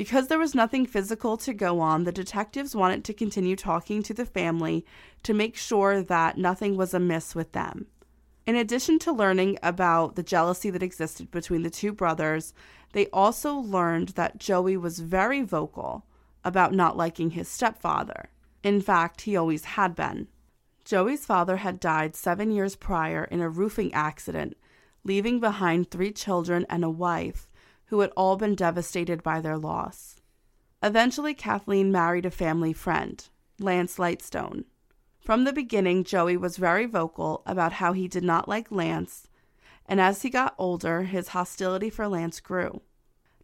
Because there was nothing physical to go on, the detectives wanted to continue talking to the family to make sure that nothing was amiss with them. In addition to learning about the jealousy that existed between the two brothers, they also learned that Joey was very vocal about not liking his stepfather. In fact, he always had been. Joey's father had died seven years prior in a roofing accident, leaving behind three children and a wife who had all been devastated by their loss. Eventually, Kathleen married a family friend, Lance Lightstone. From the beginning, Joey was very vocal about how he did not like Lance, and as he got older, his hostility for Lance grew.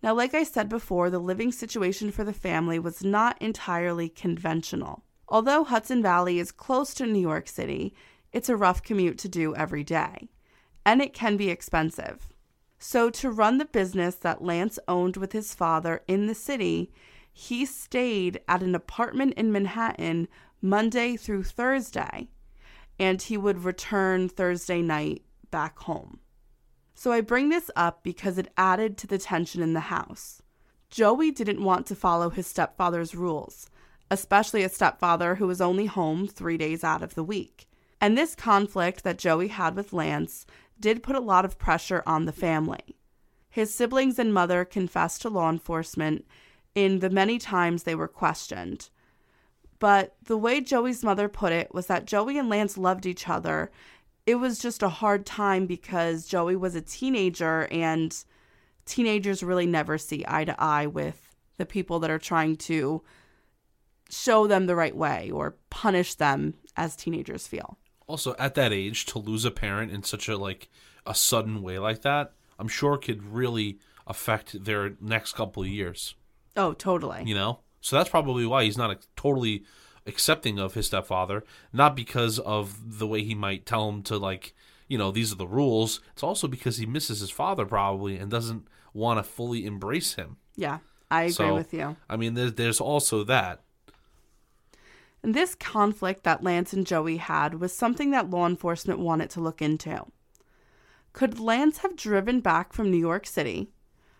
Now, like I said before, the living situation for the family was not entirely conventional. Although Hudson Valley is close to New York City, it's a rough commute to do every day, and it can be expensive. So, to run the business that Lance owned with his father in the city, he stayed at an apartment in Manhattan Monday through Thursday, and he would return Thursday night back home. So I bring this up because it added to the tension in the house. Joey didn't want to follow his stepfather's rules, especially a stepfather who was only home three days out of the week. And this conflict that Joey had with Lance did put a lot of pressure on the family. His siblings and mother confessed to law enforcement in the many times they were questioned. But the way Joey's mother put it was that Joey and Lance loved each other. It was just a hard time because Joey was a teenager and teenagers really never see eye to eye with the people that are trying to show them the right way or punish them as teenagers feel. Also, at that age, to lose a parent in such a like a sudden way like that, I'm sure could really affect their next couple of years. Oh, totally. You know, so that's probably why he's not a, totally accepting of his stepfather. Not because of the way he might tell him to like, you know, these are the rules. It's also because he misses his father probably and doesn't want to fully embrace him. Yeah, I agree So, with you. I mean, there's there's also that. This conflict that Lance and Joey had was something that law enforcement wanted to look into. Could Lance have driven back from New York City,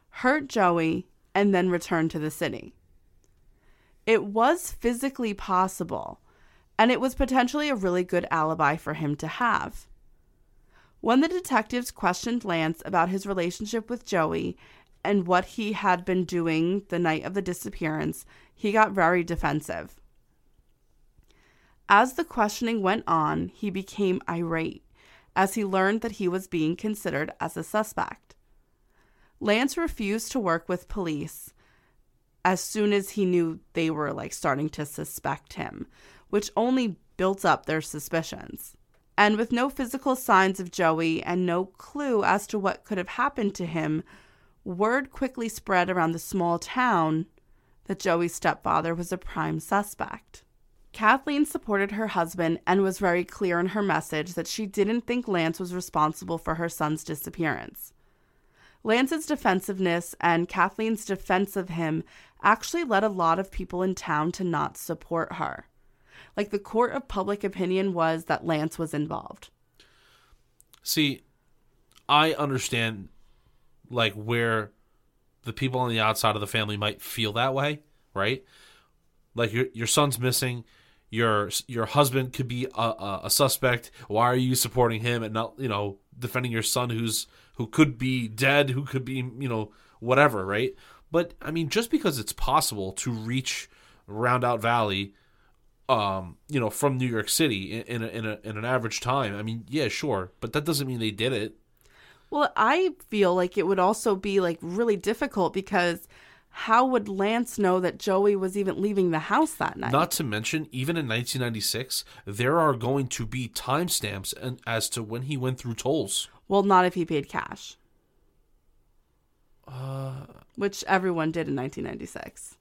hurt Joey, and then returned to the city? It was physically possible, and it was potentially a really good alibi for him to have. When the detectives questioned Lance about his relationship with Joey and what he had been doing the night of the disappearance, he got very defensive. As the questioning went on, he became irate as he learned that he was being considered as a suspect. Lance refused to work with police as soon as he knew they were like starting to suspect him, which only built up their suspicions. And with no physical signs of Joey and no clue as to what could have happened to him, word quickly spread around the small town that Joey's stepfather was a prime suspect. Kathleen supported her husband and was very clear in her message that she didn't think Lance was responsible for her son's disappearance. Lance's defensiveness and Kathleen's defense of him actually led a lot of people in town to not support her. Like the court of public opinion was that Lance was involved. See, I understand like where the people on the outside of the family might feel that way, right? Like your your son's missing, your your husband could be a, a, a suspect. Why are you supporting him and not you know defending your son who's who could be dead, who could be you know whatever, right? But I mean, just because it's possible to reach Rondout Valley, um, you know, from New York City in in, a, in, a, in an average time, I mean, yeah, sure, but that doesn't mean they did it. Well, I feel like it would also be like really difficult because how would Lance know that Joey was even leaving the house that night? Not to mention, even in 1996, there are going to be timestamps and as to when he went through tolls. well, not if he paid cash, Uh, which everyone did in 1996.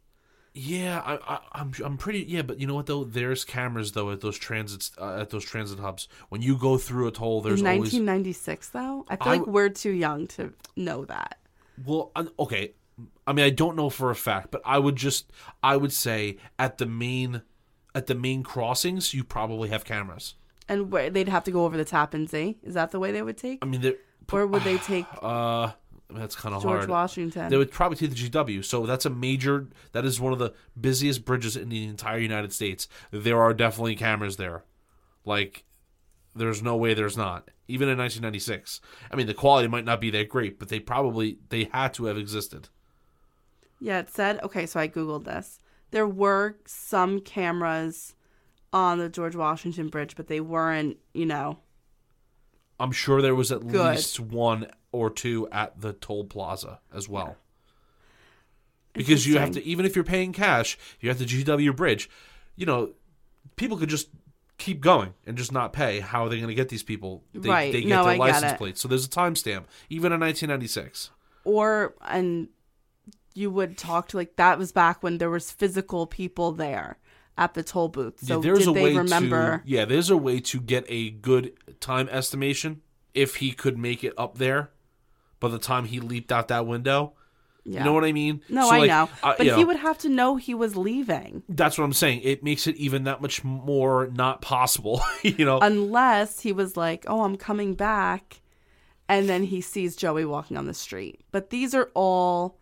yeah, I, I, I'm I'm pretty yeah, but you know what though? There's cameras though at those transits uh, at those transit hubs. When you go through a toll, there's in always 1996, though, I feel I like we're too young to know that. Well, okay. I mean, I don't know for a fact, but I would just I would say at the main at the main crossings, you probably have cameras. And where they'd have to go over the tap and see. Is that the way they would take? I mean, they're Or would they take uh that's kind of hard. George. Washington? They would probably take the GW. So that's a major. That is one of the busiest bridges in the entire United States. There are definitely cameras there. Like, there's no way there's not. Even in 1996. I mean, the quality might not be that great, but they probably they had to have existed. Yeah, it said, okay, so I Googled this. There were some cameras on the George Washington Bridge, but they weren't, you know. I'm sure there was at Good. least one or two at the toll plaza as well. Because you have to, even if you're paying cash, you have the GW bridge. You know, people could just keep going and just not pay. How are they going to get these people? They, Right. They get No, their I license plates. So there's a timestamp, even in 1996. Or, and you would talk to, like, that was back when there was physical people there at the toll booth. So yeah, there's did a they way remember? to. Yeah, there's a way to get a good time estimation if he could make it up there by the time he leaped out that window. Yeah. You know what I mean? No, So, I like, know. uh, but he know, would have to know he was leaving. That's what I'm saying. It makes it even that much more not possible. you know? Unless he was like, oh, I'm coming back. And then he sees Joey walking on the street. But these are all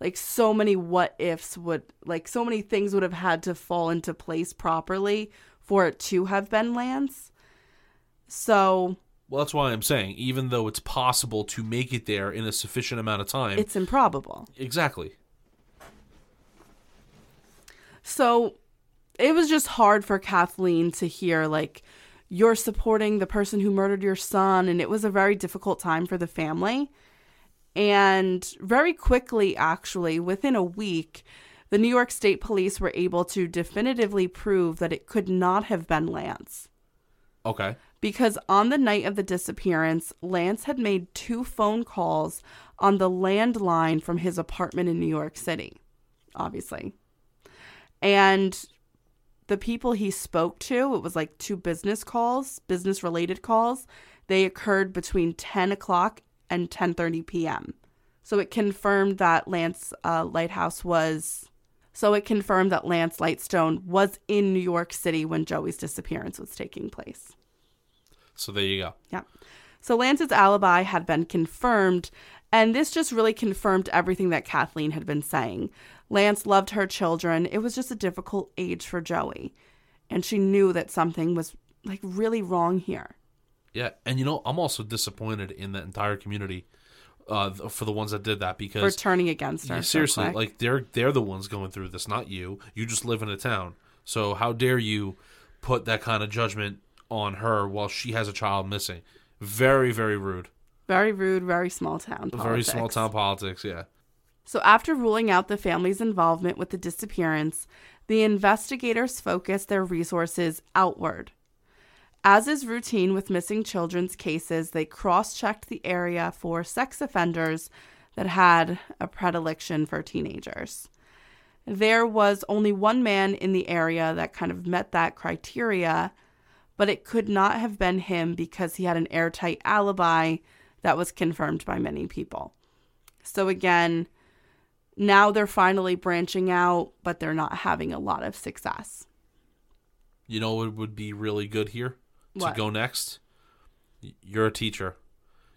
like so many what ifs would, like so many things would have had to fall into place properly for it to have been Lance. So well, that's why I'm saying, even though it's possible to make it there in a sufficient amount of time, it's improbable. exactly. So it was just hard for Kathleen to hear, like, you're supporting the person who murdered your son. And it was a very difficult time for the family. And very quickly, actually, within a week, the New York State Police were able to definitively prove that it could not have been Lance. Okay. Because on the night of the disappearance, Lance had made two phone calls on the landline from his apartment in New York City, obviously. And the people he spoke to, it was like two business calls, business related calls. They occurred between 10 o'clock and 10:30 p.m. So it confirmed that Lance uh, Lighthouse was. So it confirmed that Lance Lightstone was in New York City when Joey's disappearance was taking place. So there you go. Yeah. So Lance's alibi had been confirmed, and this just really confirmed everything that Kathleen had been saying. Lance loved her children. It was just a difficult age for Joey, and she knew that something was like really wrong here. Yeah, and you know, I'm also disappointed in the entire community uh, for the ones that did that because For turning against her Yeah, seriously, quick. like they're they're the ones going through this, not you. You just live in a town, so how dare you put that kind of judgment on her while she has a child missing? Very, very rude. Very rude, very small town. Very small town politics. Yeah. So, after ruling out the family's involvement with the disappearance, the investigators focused their resources outward. As is routine with missing children's cases, they cross checked the area for sex offenders that had a predilection for teenagers. There was only one man in the area that kind of met that criteria, but it could not have been him because he had an airtight alibi that was confirmed by many people. So, again, now they're finally branching out, but they're not having a lot of success. You know what would be really good here to go next? You're a teacher.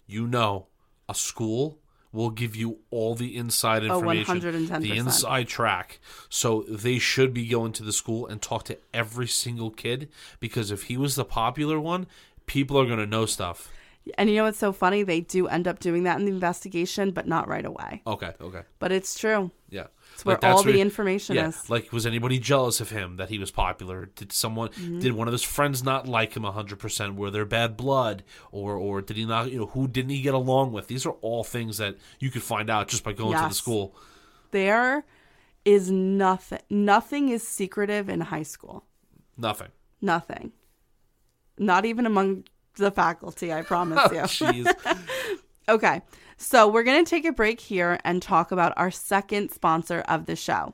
You know a school will give you all the inside Oh, information, 110%. the inside track. So they should be going to the school and talk to every single kid because if he was the popular one, people are going to know stuff. And you know what's so funny? They do end up doing that in the investigation, but not right away. Okay, okay. But it's true. Yeah. It's where all the information yeah, is. Like, was anybody jealous of him that he was popular? Did someone, Mhm. did one of his friends not like him 100%? Were there bad blood? Or, or did he not, you know, who didn't he get along with? These are all things that you could find out just by going to the school. There is nothing. Nothing is secretive in high school. Nothing. Nothing. Not even among the faculty, I promise you. Jeez. okay, so we're going to take a break here and talk about our second sponsor of the show.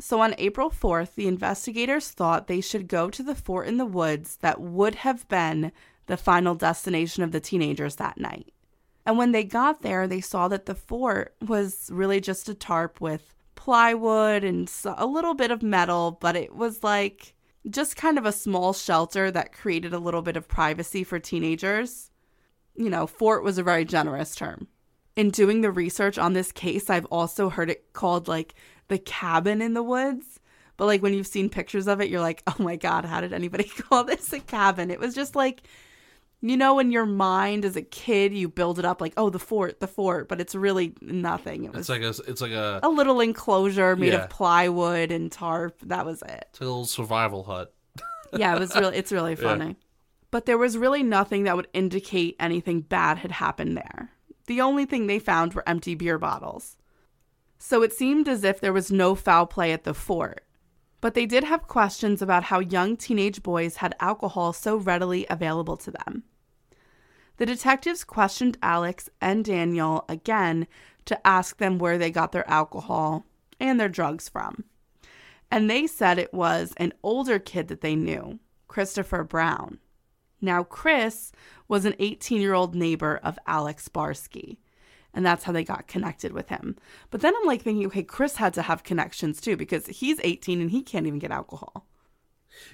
So on April 4th, the investigators thought they should go to the fort in the woods that would have been the final destination of the teenagers that night. And when they got there, they saw that the fort was really just a tarp with plywood and a little bit of metal, but it was like just kind of a small shelter that created a little bit of privacy for teenagers. You know, fort was a very generous term. In doing the research on this case, I've also heard it called like the cabin in the woods. But like when you've seen pictures of it, you're like, oh my God, how did anybody call this a cabin? It was just like, you know, in your mind as a kid, you build it up like, oh, the fort, the fort, but it's really nothing. It was It's like a it's like a a little enclosure made Yeah. of plywood and tarp. That was it. it's a little survival hut. Yeah, it was really it's really Yeah. funny. But there was really nothing that would indicate anything bad had happened there. The only thing they found were empty beer bottles. So it seemed as if there was no foul play at the fort. But they did have questions about how young teenage boys had alcohol so readily available to them. The detectives questioned Alex and Daniel again to ask them where they got their alcohol and their drugs from. And they said it was an older kid that they knew, Christopher Brown. Now, Chris was an 18 year old neighbor of Alex Barsky, and that's how they got connected with him. But then I'm like thinking, okay, Chris had to have connections too because he's 18 and he can't even get alcohol.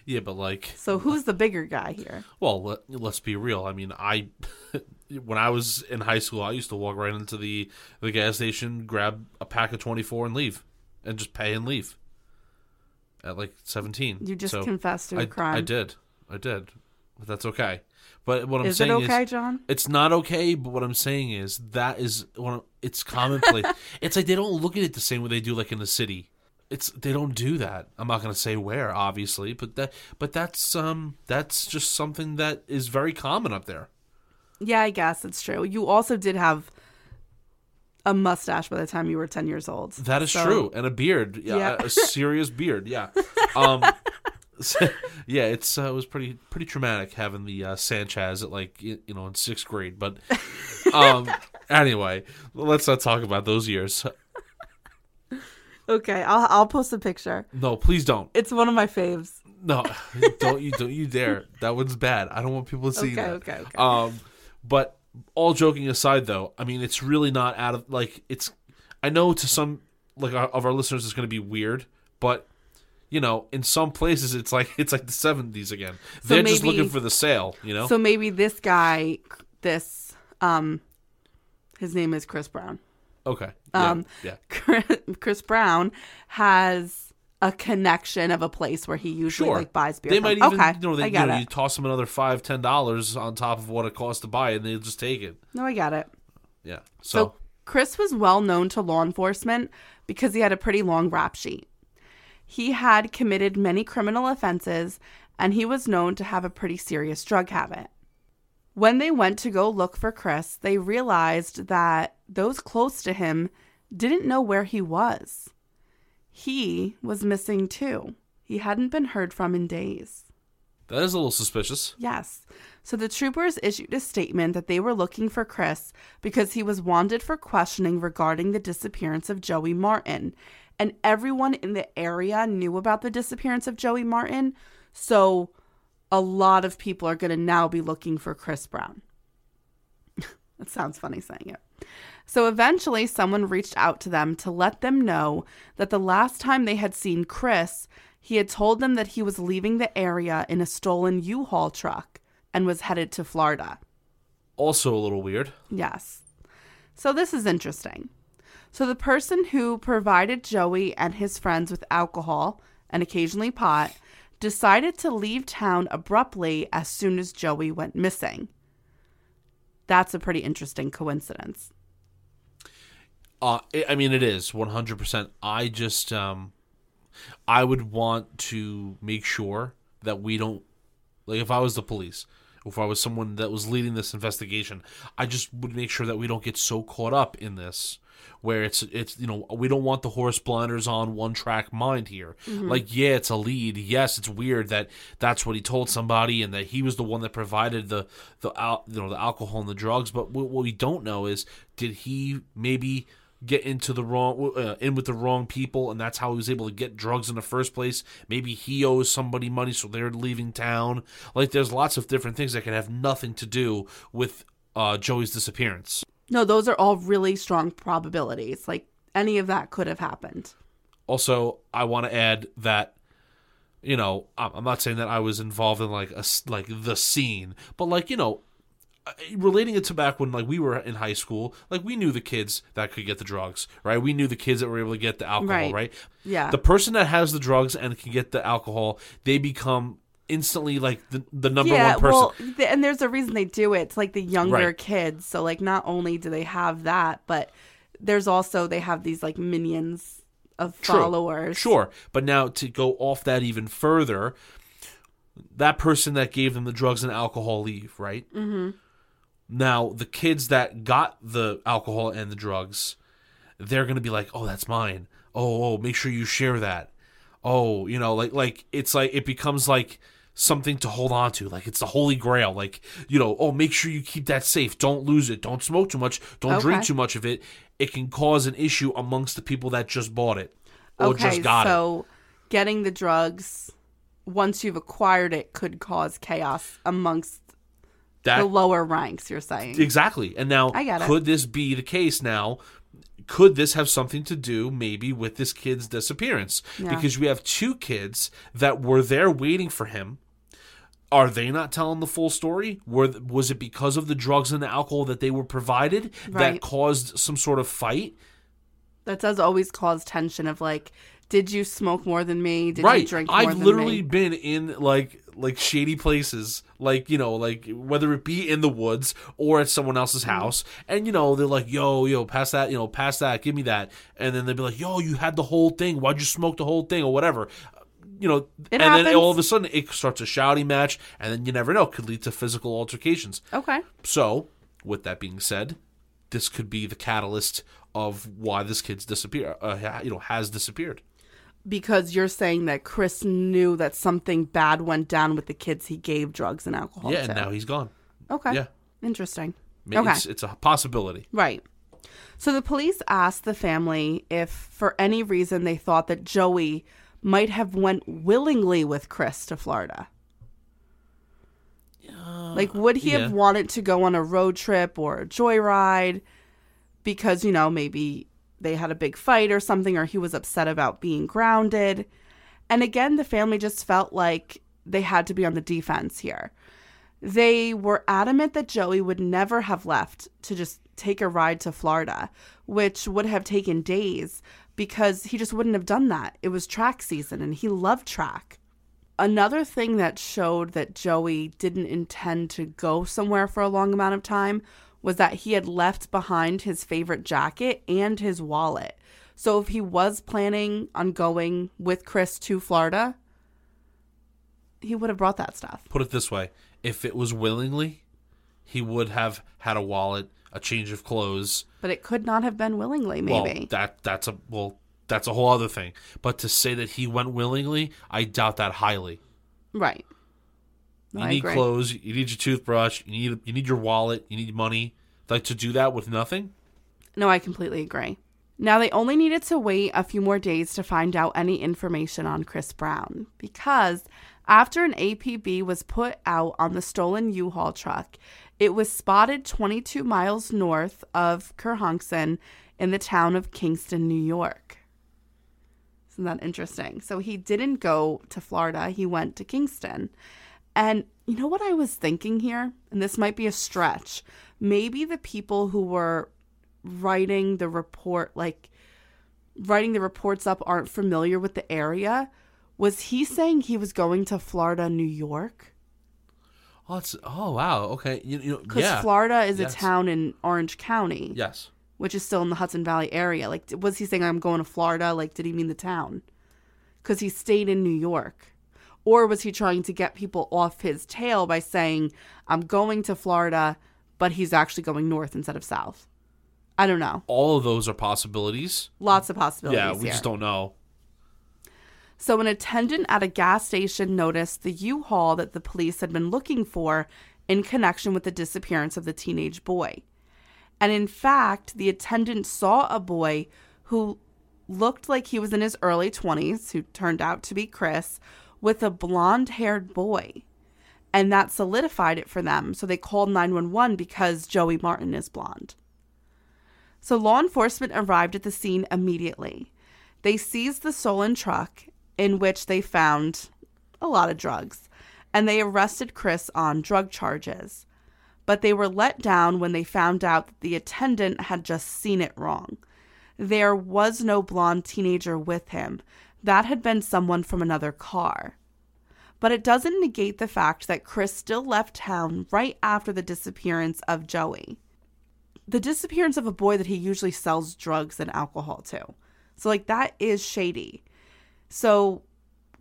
Yeah, but like, So who's the bigger guy here? well, let, let's be real. I mean, I when I was in high school, I used to walk right into the the gas station, grab a pack of twenty four, and leave, and just pay and leave. At like seventeen, You just So confessed to a I- crime. I did, I did, but that's okay. But what I'm Is it saying okay, is, John? It's not okay. But what I'm saying is that is of- It's commonplace. it's like they don't look at it the same way they do, like in the city. It's they don't do that. I'm not gonna say where, obviously, but that but that's um that's just something that is very common up there. Yeah, I guess it's true. You also did have a mustache by the time you were 10 years old. That is So- true, and a beard, yeah, Yeah. A, a serious beard, yeah. Um, yeah, it's uh, it was pretty pretty traumatic having the uh, Sanchez at like you know in sixth grade, but um, anyway, let's not talk about those years. Okay, I'll I'll post a picture. No, please don't. It's one of my faves. No, don't you don't you dare. That one's bad. I don't want people to see Okay, that. okay, okay. Um, but all joking aside, though, I mean, it's really not out of like it's. I know to some like our, of our listeners, it's going to be weird, but you know, in some places, it's like it's like the seventies again. So They're just looking for the sale, you know. So maybe this guy, this um, his name is Chris Brown. okay. Yeah, Um, yeah. Chris, Brown has a connection of a place where he usually Sure. like buys beer. they from. might even, okay, you know, they, I you, know it. you toss them another five, ten dollars on top of what it costs to buy, it, and they'll just take it. No, I got it. Yeah. So, So, Chris was well known to law enforcement because he had a pretty long rap sheet. He had committed many criminal offenses and he was known to have a pretty serious drug habit. When they went to go look for Chris, they realized that those close to him didn't know where he was. He was missing too. He hadn't been heard from in days. that is a little suspicious. Yes. So the troopers issued a statement that they were looking for Chris because he was wanted for questioning regarding the disappearance of Joey Martin. And everyone in the area knew about the disappearance of Joey Martin. So a lot of people are going to now be looking for Chris Brown. that sounds funny saying it. So eventually, someone reached out to them to let them know that the last time they had seen Chris, he had told them that he was leaving the area in a stolen U Haul truck and was headed to Florida. Also, a little weird. Yes. So this is interesting. So the person who provided Joey and his friends with alcohol and occasionally pot decided to leave town abruptly as soon as Joey went missing. That's a pretty interesting coincidence. Uh, I mean, it is one hundred percent. I just, um, I would want to make sure that we don't like if I was the police, if I was someone that was leading this investigation, I just would make sure that we don't get so caught up in this where it's it's you know we don't want the horse blinders on one track mind here. Mhm. like yeah it's a lead. Yes it's weird that that's what he told somebody and that he was the one that provided the the al- you know the alcohol and the drugs. But what, what we don't know is did he maybe get into the wrong uh, in with the wrong people and that's how he was able to get drugs in the first place? Maybe he owes somebody money so they're leaving town. Like there's lots of different things that can have nothing to do with uh, joey's disappearance No, those are all really strong probabilities. Like any of that could have happened. Also, I want to add that you know I'm not saying that I was involved in like a like the scene, but like you know uh, relating it to back when like we were in high school, like we knew the kids that could get the drugs, right? We knew the kids that were able to get the alcohol, Right. right? Yeah. The person that has the drugs and can get the alcohol, they become instantly like the the number yeah, one person. well, th- and there's a reason they do it. It's like the younger Right. kids. So like not only do they have that, but there's also they have these like minions of True. followers. Sure. But now to go off that even further, that person that gave them the drugs and alcohol leave, right? Mm-hmm. Now, the kids that got the alcohol and the drugs, they're going to be like, "Oh, that's mine. Oh, oh, make sure you share that." Oh, you know, like like it's like it becomes like something to hold on to. Like it's the holy grail. Like, you know, oh, make sure you keep that safe. Don't lose it. Don't smoke too much. Don't drink too much of it. It can cause an issue amongst the people that just bought it or Okay, just got it. so getting the drugs once you've acquired it could cause chaos amongst That- the lower ranks. You're saying Exactly. And now, I get it. could this be the case now? Could this have something to do maybe with this kid's disappearance? Yeah. Because we have two kids that were there waiting for him. Are they not telling the full story? Were was it because of the drugs and the alcohol that they were provided Right. that caused some sort of fight? that does always cause tension of like, did you smoke more than me? Did right. you drink more than that? I've literally been in like like shady places, like you know, like whether it be in the woods or at someone else's Mm-hmm. house, and you know they're like, "Yo, yo, pass that, you know, pass that, give me that," and then they'd be like, "Yo, you had the whole thing. Why'd you smoke the whole thing or whatever?" You know, It and happens. then all of a sudden it starts a shouting match, and then you never know, could lead to physical altercations. Okay. So, with that being said, this could be the catalyst of why this kid's disappear, uh, you know, has disappeared. Because you're saying that Chris knew that something bad went down with the kids he gave drugs and alcohol yeah, to. and now he's gone. Okay. Yeah. Interesting. Okay. It's, it's a possibility. Right. So the police asked the family if for any reason they thought that Joey might have went willingly with Chris to Florida. Uh, like would he yeah. have wanted to go on a road trip or a joyride because you know maybe they had a big fight or something or he was upset about being grounded. And again the family just felt like they had to be on the defense here. They were adamant that Joey would never have left to just take a ride to Florida, which would have taken days because he just wouldn't have done that. It was track season and he loved track. Another thing that showed that Joey didn't intend to go somewhere for a long amount of time was that he had left behind his favorite jacket and his wallet. So if he was planning on going with Chris to Florida, he would have brought that stuff. Put it this way: if it was willingly, he would have had a wallet, a change of clothes. But it could not have been willingly, maybe. Well, that that's a well, that's a whole other thing. But to say that he went willingly, I doubt that highly. right. You I need agree. clothes. You need your toothbrush. You need you need your wallet. You need money. Like to do that with nothing. No, I completely agree. Now, they only needed to wait a few more days to find out any information on Chris Brown because after an APB was put out on the stolen U Haul truck, it was spotted 22 miles north of Kerhonkson in the town of Kingston, New York. Isn't that interesting? So he didn't go to Florida, he went to Kingston. And you know what I was thinking here? And this might be a stretch. Maybe the people who were writing the report, like writing the reports up, aren't familiar with the area. Was he saying he was going to Florida, New York? Oh, it's oh wow okay you, you know Because yeah Florida is Yes. a town in Orange County. Yes. Which is still in the Hudson Valley area. Like, was he saying I'm going to Florida? Like, did he mean the town? because he stayed in New York? Or was he trying to get people off his tail by saying, I'm going to Florida, but he's actually going north instead of south? I don't know. All of those are possibilities. Lots of possibilities. Yeah, we here. just don't know. So, an attendant at a gas station noticed the U Haul that the police had been looking for in connection with the disappearance of the teenage boy. And in fact, the attendant saw a boy who looked like he was in his early 20s, who turned out to be Chris, with a blonde haired boy. And that solidified it for them. So they called 911 because Joey Martin is blonde. So law enforcement arrived at the scene immediately. They seized the stolen truck in which they found a lot of drugs, and they arrested Chris on drug charges. But they were let down when they found out that the attendant had just seen it wrong. There was no blonde teenager with him. That had been someone from another car. But it doesn't negate the fact that Chris still left town right after the disappearance of Joey. The disappearance of a boy that he usually sells drugs and alcohol to. So, like, that is shady. So,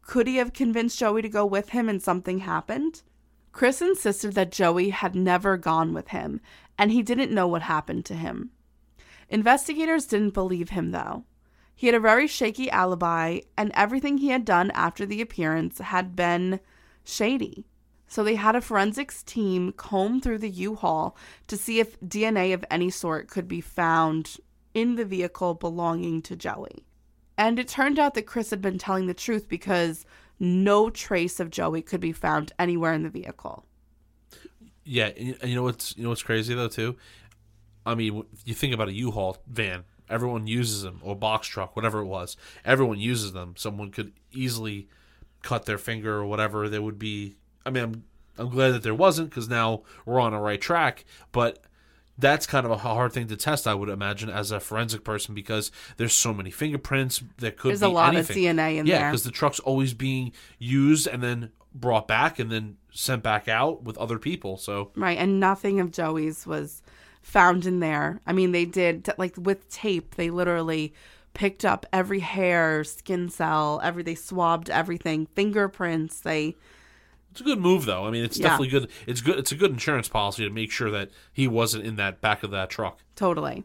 could he have convinced Joey to go with him and something happened? Chris insisted that Joey had never gone with him and he didn't know what happened to him. Investigators didn't believe him, though. He had a very shaky alibi, and everything he had done after the appearance had been shady. So they had a forensics team comb through the U Haul to see if DNA of any sort could be found in the vehicle belonging to Joey. And it turned out that Chris had been telling the truth because no trace of Joey could be found anywhere in the vehicle. Yeah, and you know what's you know what's crazy though too. I mean, you think about a U-Haul van. Everyone uses them, or box truck, whatever it was. Everyone uses them. Someone could easily cut their finger or whatever. There would be. I mean, I'm I'm glad that there wasn't because now we're on a right track. But that's kind of a hard thing to test, I would imagine, as a forensic person because there's so many fingerprints. There could There's be a lot anything. of DNA in yeah, there. Yeah, because the truck's always being used and then brought back and then sent back out with other people. So Right, and nothing of Joey's was found in there. I mean, they did like with tape. They literally picked up every hair, skin cell, every they swabbed everything, fingerprints. They It's a good move, though. I mean, it's Yeah. definitely good. It's good. It's a good insurance policy to make sure that he wasn't in that back of that truck. Totally.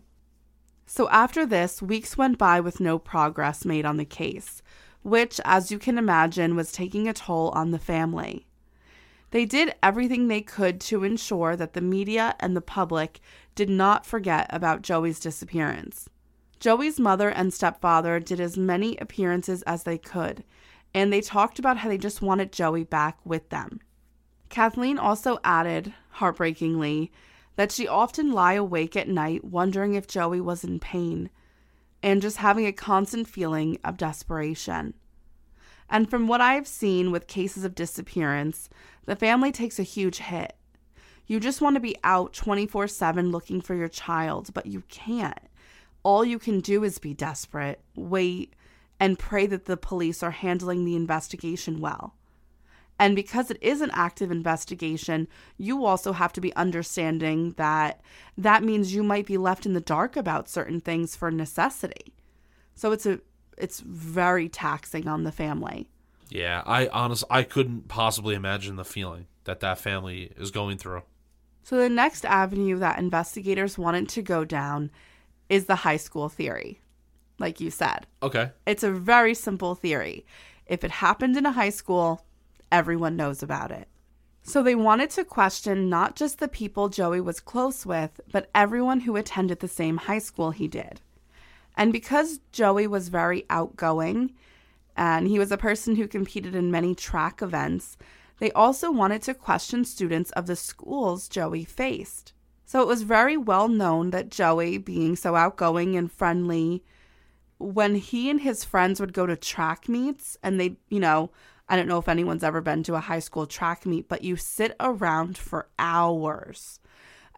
So after this, weeks went by with no progress made on the case, which, as you can imagine, was taking a toll on the family. They did everything they could to ensure that the media and the public did not forget about Joey's disappearance. Joey's mother and stepfather did as many appearances as they could, and they talked about how they just wanted Joey back with them. Kathleen also added, heartbreakingly, that she often lie awake at night wondering if Joey was in pain and just having a constant feeling of desperation. And from what I've seen with cases of disappearance, the family takes a huge hit. You just want to be out 24 7 looking for your child, but you can't. All you can do is be desperate, wait, and pray that the police are handling the investigation well. And because it is an active investigation, you also have to be understanding that that means you might be left in the dark about certain things for necessity. So it's a it's very taxing on the family. Yeah, I honestly I couldn't possibly imagine the feeling that that family is going through. So the next avenue that investigators wanted to go down is the high school theory. Like you said. Okay. It's a very simple theory. If it happened in a high school, everyone knows about it. So they wanted to question not just the people Joey was close with, but everyone who attended the same high school he did. And because Joey was very outgoing and he was a person who competed in many track events, they also wanted to question students of the schools Joey faced. So it was very well known that Joey, being so outgoing and friendly, when he and his friends would go to track meets and they, you know, I don't know if anyone's ever been to a high school track meet, but you sit around for hours.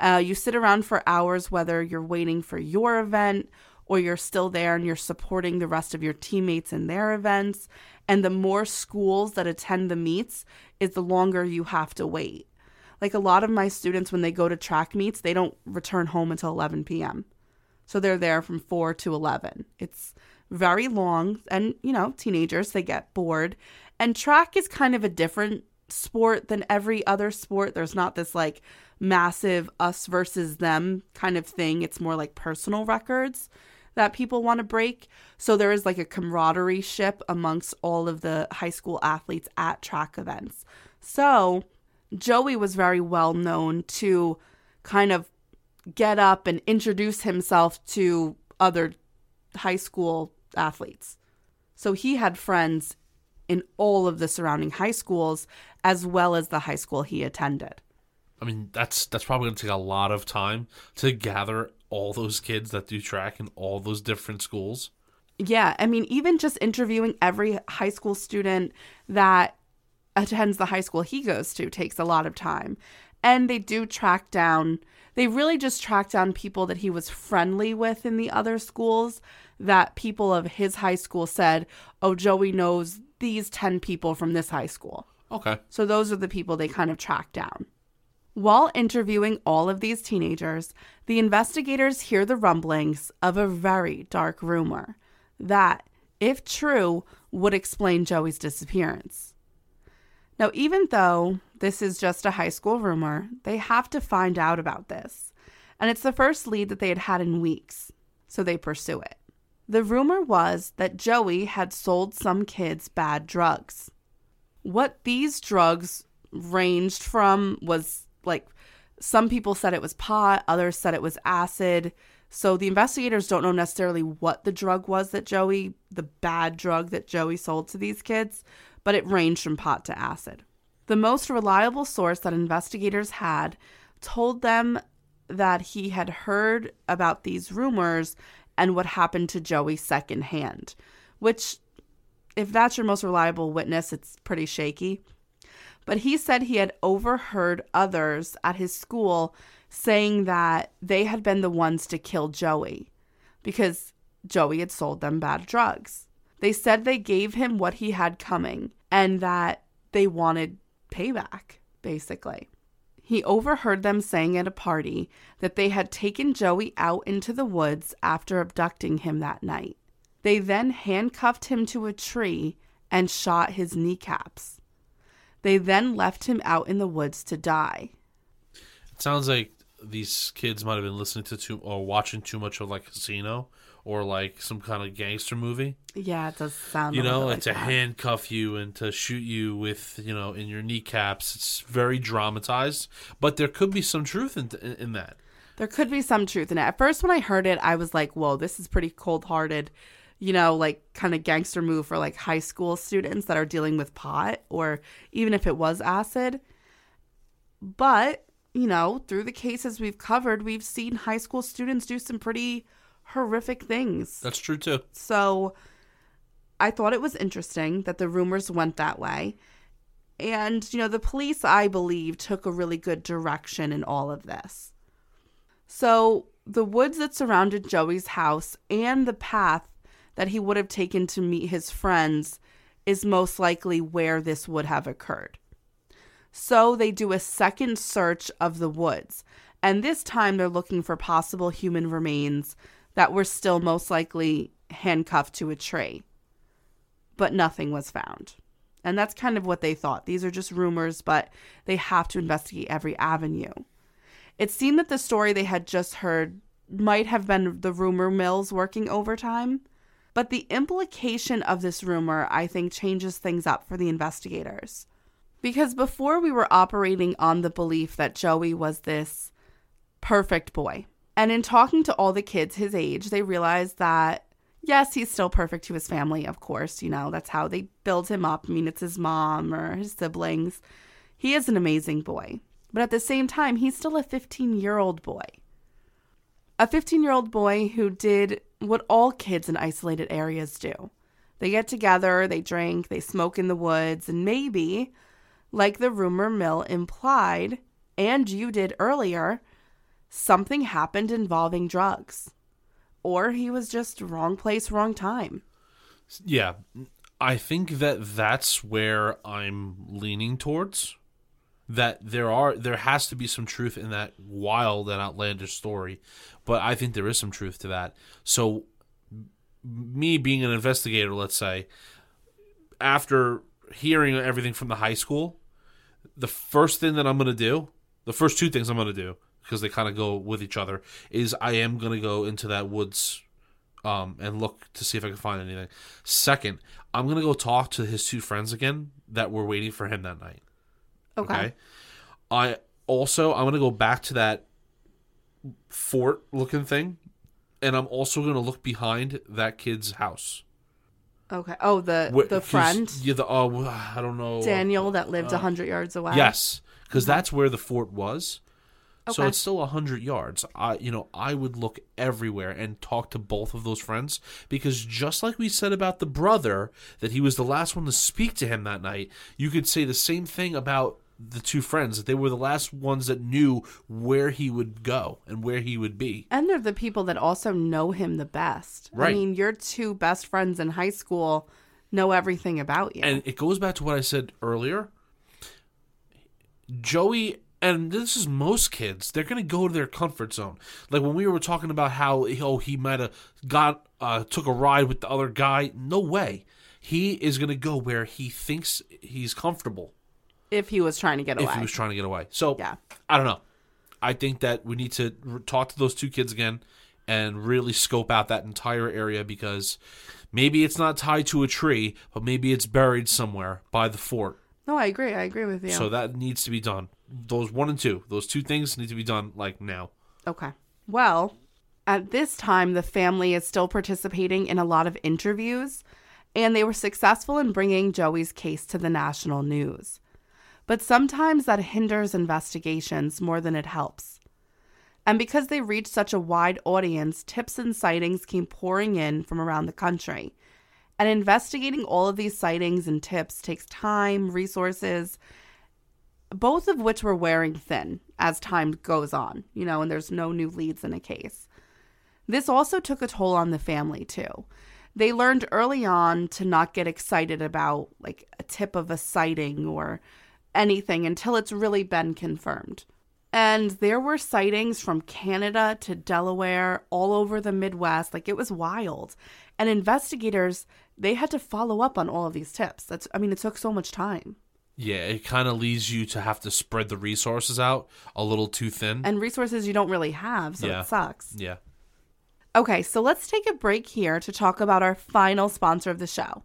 Uh, you sit around for hours, whether you're waiting for your event or you're still there and you're supporting the rest of your teammates in their events. And the more schools that attend the meets, is the longer you have to wait. Like a lot of my students, when they go to track meets, they don't return home until 11 p.m. So they're there from 4 to 11. It's very long. And, you know, teenagers, they get bored. And track is kind of a different sport than every other sport. There's not this like massive us versus them kind of thing. It's more like personal records that people want to break. So there is like a camaraderie ship amongst all of the high school athletes at track events. So Joey was very well known to kind of get up and introduce himself to other high school athletes. So he had friends in all of the surrounding high schools as well as the high school he attended. I mean, that's that's probably going to take a lot of time to gather all those kids that do track in all those different schools. Yeah, I mean, even just interviewing every high school student that attends the high school he goes to takes a lot of time. And they do track down, they really just track down people that he was friendly with in the other schools that people of his high school said, oh, Joey knows these 10 people from this high school. Okay. So those are the people they kind of track down. While interviewing all of these teenagers, the investigators hear the rumblings of a very dark rumor that, if true, would explain Joey's disappearance. Now, even though this is just a high school rumor, they have to find out about this. And it's the first lead that they had had in weeks, so they pursue it. The rumor was that Joey had sold some kids bad drugs. What these drugs ranged from was like some people said it was pot, others said it was acid. So the investigators don't know necessarily what the drug was that Joey, the bad drug that Joey sold to these kids, but it ranged from pot to acid. The most reliable source that investigators had told them that he had heard about these rumors and what happened to Joey secondhand, which, if that's your most reliable witness, it's pretty shaky but he said he had overheard others at his school saying that they had been the ones to kill Joey because Joey had sold them bad drugs. They said they gave him what he had coming and that they wanted payback, basically. He overheard them saying at a party that they had taken Joey out into the woods after abducting him that night. They then handcuffed him to a tree and shot his kneecaps. They then left him out in the woods to die. It sounds like these kids might have been listening to too or watching too much of like Casino or like some kind of gangster movie. Yeah, it does sound. You know, like to that. handcuff you and to shoot you with you know in your kneecaps. It's very dramatized, but there could be some truth in in, in that. There could be some truth in it. At first, when I heard it, I was like, "Whoa, this is pretty cold hearted." You know, like kind of gangster move for like high school students that are dealing with pot or even if it was acid. But, you know, through the cases we've covered, we've seen high school students do some pretty horrific things. That's true too. So I thought it was interesting that the rumors went that way. And, you know, the police, I believe, took a really good direction in all of this. So the woods that surrounded Joey's house and the path that he would have taken to meet his friends is most likely where this would have occurred. So they do a second search of the woods, and this time they're looking for possible human remains that were still most likely handcuffed to a tree. But nothing was found. And that's kind of what they thought. These are just rumors, but they have to investigate every avenue. It seemed that the story they had just heard might have been the rumor mills working overtime, but the implication of this rumor, I think, changes things up for the investigators. Because before we were operating on the belief that Joey was this perfect boy. And in talking to all the kids his age, they realized that, yes, he's still perfect to his family, of course. You know, that's how they build him up. I mean, it's his mom or his siblings. He is an amazing boy. But at the same time, he's still a 15 year old boy. A 15 year old boy who did what all kids in isolated areas do. They get together, they drink, they smoke in the woods, and maybe, like the rumor mill implied, and you did earlier, something happened involving drugs. Or he was just wrong place, wrong time. Yeah, I think that that's where I'm leaning towards. That there are there has to be some truth in that wild and outlandish story, but I think there is some truth to that. So me being an investigator, let's say, after hearing everything from the high school, the first thing that I'm going to do, the first two things I'm going to do, because they kind of go with each other, is I am going to go into that woods um, and look to see if I can find anything. Second, I'm going to go talk to his two friends again that were waiting for him that night. Okay. I also I'm going to go back to that fort looking thing and I'm also going to look behind that kid's house. Okay. Oh, the Wh- the friend Yeah, the oh, I don't know. Daniel that lived a uh, hundred yards away. Yes, because that's where the fort was. Okay. So it's still a hundred yards. I, you know, I would look everywhere and talk to both of those friends because just like we said about the brother that he was the last one to speak to him that night, you could say the same thing about the two friends that they were the last ones that knew where he would go and where he would be. And they're the people that also know him the best. Right. I mean, your two best friends in high school know everything about you. And it goes back to what I said earlier. Joey, and this is most kids, they're going to go to their comfort zone. Like when we were talking about how oh he might have got uh, took a ride with the other guy. No way. He is going to go where he thinks he's comfortable. If he was trying to get away. If he was trying to get away. So yeah. I don't know. I think that we need to r- talk to those two kids again and really scope out that entire area because maybe it's not tied to a tree, but maybe it's buried somewhere by the fort. no, I agree. I agree with you. So that needs to be done. Those one and two, those two things need to be done like now. Okay. Well, at this time, the family is still participating in a lot of interviews, and they were successful in bringing Joey's case to the national news. But sometimes that hinders investigations more than it helps. And because they reached such a wide audience, tips and sightings came pouring in from around the country. And investigating all of these sightings and tips takes time, resources, both of which were wearing thin as time goes on, you know, and there's no new leads in a case. This also took a toll on the family, too. They learned early on to not get excited about like a tip of a sighting or anything until it's really been confirmed. And there were sightings from Canada to Delaware, all over the Midwest. Like it was wild. And investigators, they had to follow up on all of these tips. That's, I mean, it took so much time. Yeah, it kind of leads you to have to spread the resources out a little too thin. And resources you don't really have, so yeah. it sucks. Yeah. Okay, so let's take a break here to talk about our final sponsor of the show.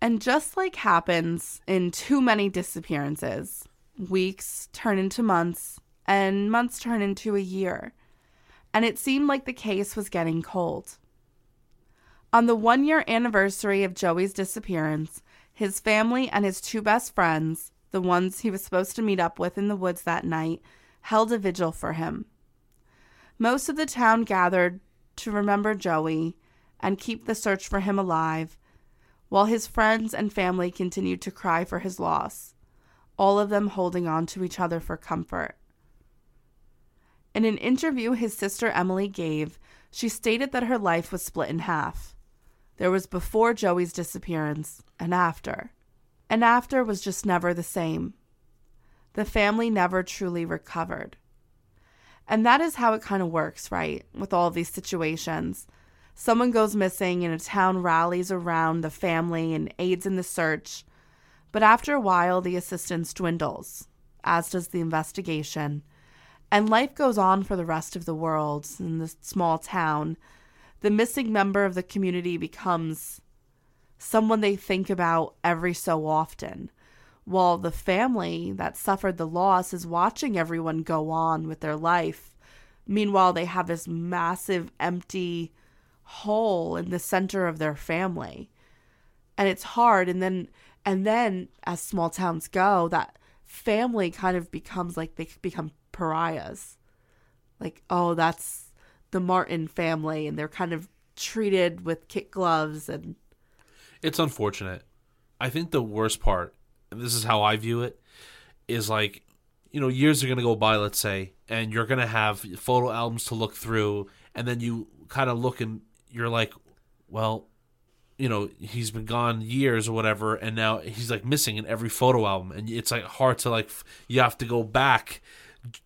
And just like happens in too many disappearances, weeks turn into months, and months turn into a year. And it seemed like the case was getting cold. On the one year anniversary of Joey's disappearance, his family and his two best friends, the ones he was supposed to meet up with in the woods that night, held a vigil for him. Most of the town gathered to remember Joey and keep the search for him alive, while his friends and family continued to cry for his loss, all of them holding on to each other for comfort. In an interview his sister Emily gave, she stated that her life was split in half. There was before Joey's disappearance and after. And after was just never the same. The family never truly recovered. And that is how it kind of works, right? With all these situations. Someone goes missing and a town rallies around the family and aids in the search. But after a while, the assistance dwindles, as does the investigation. And life goes on for the rest of the world in this small town. The missing member of the community becomes someone they think about every so often, while the family that suffered the loss is watching everyone go on with their life. Meanwhile, they have this massive empty hole in the center of their family. And it's hard and then and then as small towns go, that family kind of becomes like they become pariahs. Like, oh, that's the Martin family and they're kind of treated with kit gloves and It's unfortunate. I think the worst part, and this is how I view it, is like, you know, years are going to go by, let's say, and you're going to have photo albums to look through, and then you kind of look and you're like, well, you know, he's been gone years or whatever, and now he's like missing in every photo album, and it's like hard to like, you have to go back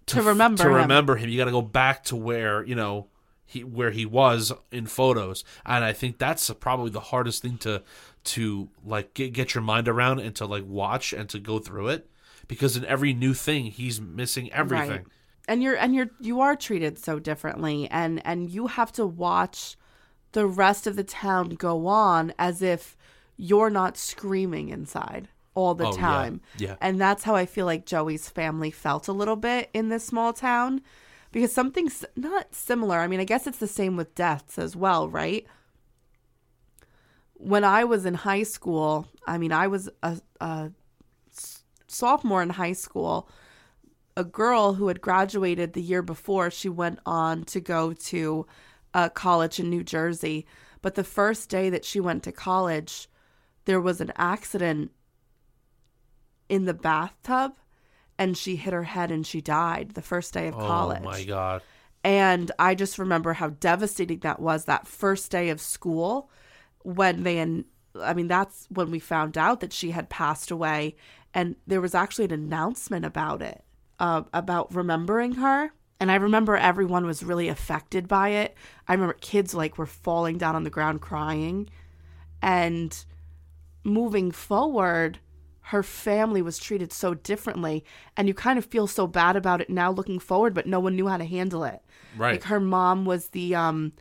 To remember to him. remember him. You got to go back to where you know he where he was in photos, and I think that's probably the hardest thing to to like get get your mind around and to like watch and to go through it because in every new thing he's missing everything. Right. And you're and you're you are treated so differently and and you have to watch the rest of the town go on as if you're not screaming inside all the Oh, time. Yeah. And that's how I feel like Joey's family felt a little bit in this small town because something's not similar. I mean, I guess it's the same with deaths as well, right? When I was in high school, I mean, I was a sophomore in high school. A girl who had graduated the year before, she went on to go to a college in New Jersey. But the first day that she went to college, there was an accident in the bathtub and she hit her head and she died the first day of college. Oh my god. And I just remember how devastating that was that first day of school when they, and I mean, that's when we found out that she had passed away. And there was actually an announcement about it, uh, about remembering her. And I remember everyone was really affected by it. I remember kids like were falling down on the ground crying. And moving forward, her family was treated so differently. And you kind of feel so bad about it now looking forward, but no one knew how to handle it. Right. Like her mom was the um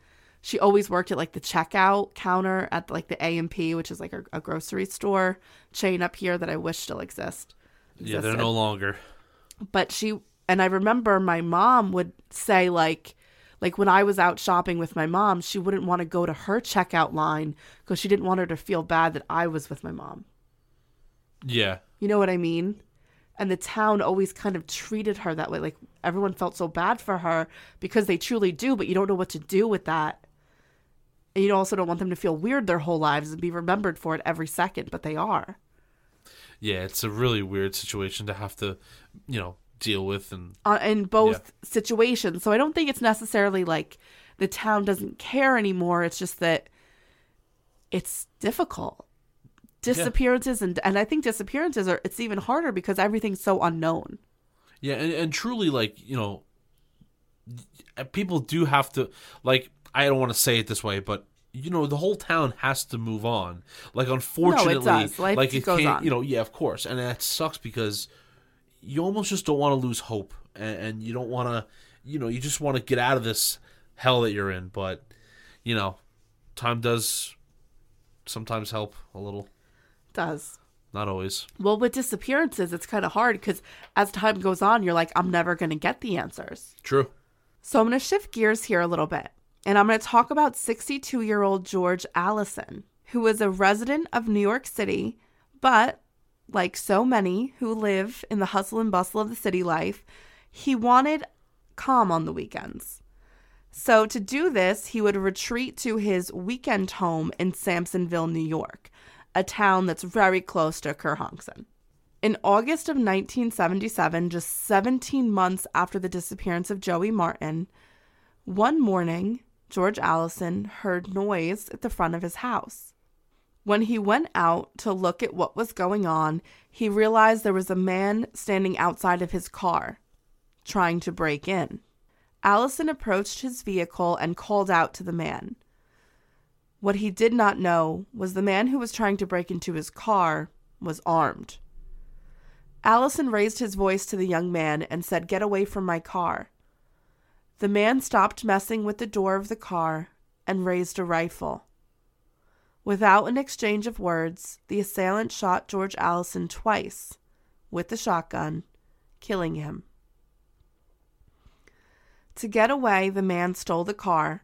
she always worked at like the checkout counter at like the A&P, which is like a, a grocery store chain up here that I wish still exist. Yeah, they're no longer. But she and I remember my mom would say like like when I was out shopping with my mom, she wouldn't want to go to her checkout line because she didn't want her to feel bad that I was with my mom. Yeah. You know what I mean? And the town always kind of treated her that way. Like everyone felt so bad for her because they truly do, but you don't know what to do with that. And you also don't want them to feel weird their whole lives and be remembered for it every second, but they are. Yeah, it's a really weird situation to have to, you know, deal with and uh, in both situations. So I don't think it's necessarily like the town doesn't care anymore. It's just that it's difficult. Disappearances and and I think disappearances are it's even harder because everything's so unknown. Yeah, and, and truly, like you know, people do have to like. I don't want to say it this way, but you know, the whole town has to move on. Like, unfortunately, does. Life like it goes can't. on. You know, yeah, of course, and that sucks because you almost just don't want to lose hope, and, and you don't want to. You know, you just want to get out of this hell that you're in. But you know, time does sometimes help a little. does. Not always. Well, with disappearances, it's kind of hard because as time goes on, you're like, I'm never going to get the answers. True. So I'm going to shift gears here a little bit. And I'm going to talk about 62 year old George Allison, who was a resident of New York City, but like so many who live in the hustle and bustle of the city life, he wanted calm on the weekends. So to do this, he would retreat to his weekend home in Samsonville, New York, a town that's very close to Kerhonkson. In August of 1977, just 17 months after the disappearance of Joey Martin, one morning, George Allison heard noise at the front of his house. When he went out to look at what was going on, he realized there was a man standing outside of his car, trying to break in. Allison approached his vehicle and called out to the man. What he did not know was the man who was trying to break into his car was armed. Allison raised his voice to the young man and said, Get away from my car. The man stopped messing with the door of the car and raised a rifle. Without an exchange of words, the assailant shot George Allison twice with the shotgun, killing him. To get away, the man stole the car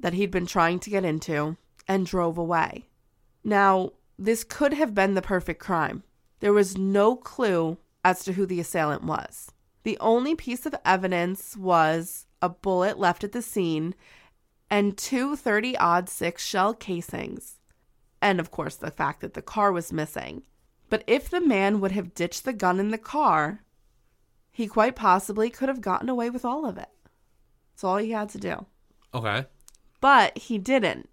that he'd been trying to get into and drove away. Now, this could have been the perfect crime. There was no clue as to who the assailant was. The only piece of evidence was a bullet left at the scene and two 30 odd 6 shell casings. And of course, the fact that the car was missing. But if the man would have ditched the gun in the car, he quite possibly could have gotten away with all of it. That's all he had to do. Okay. But he didn't.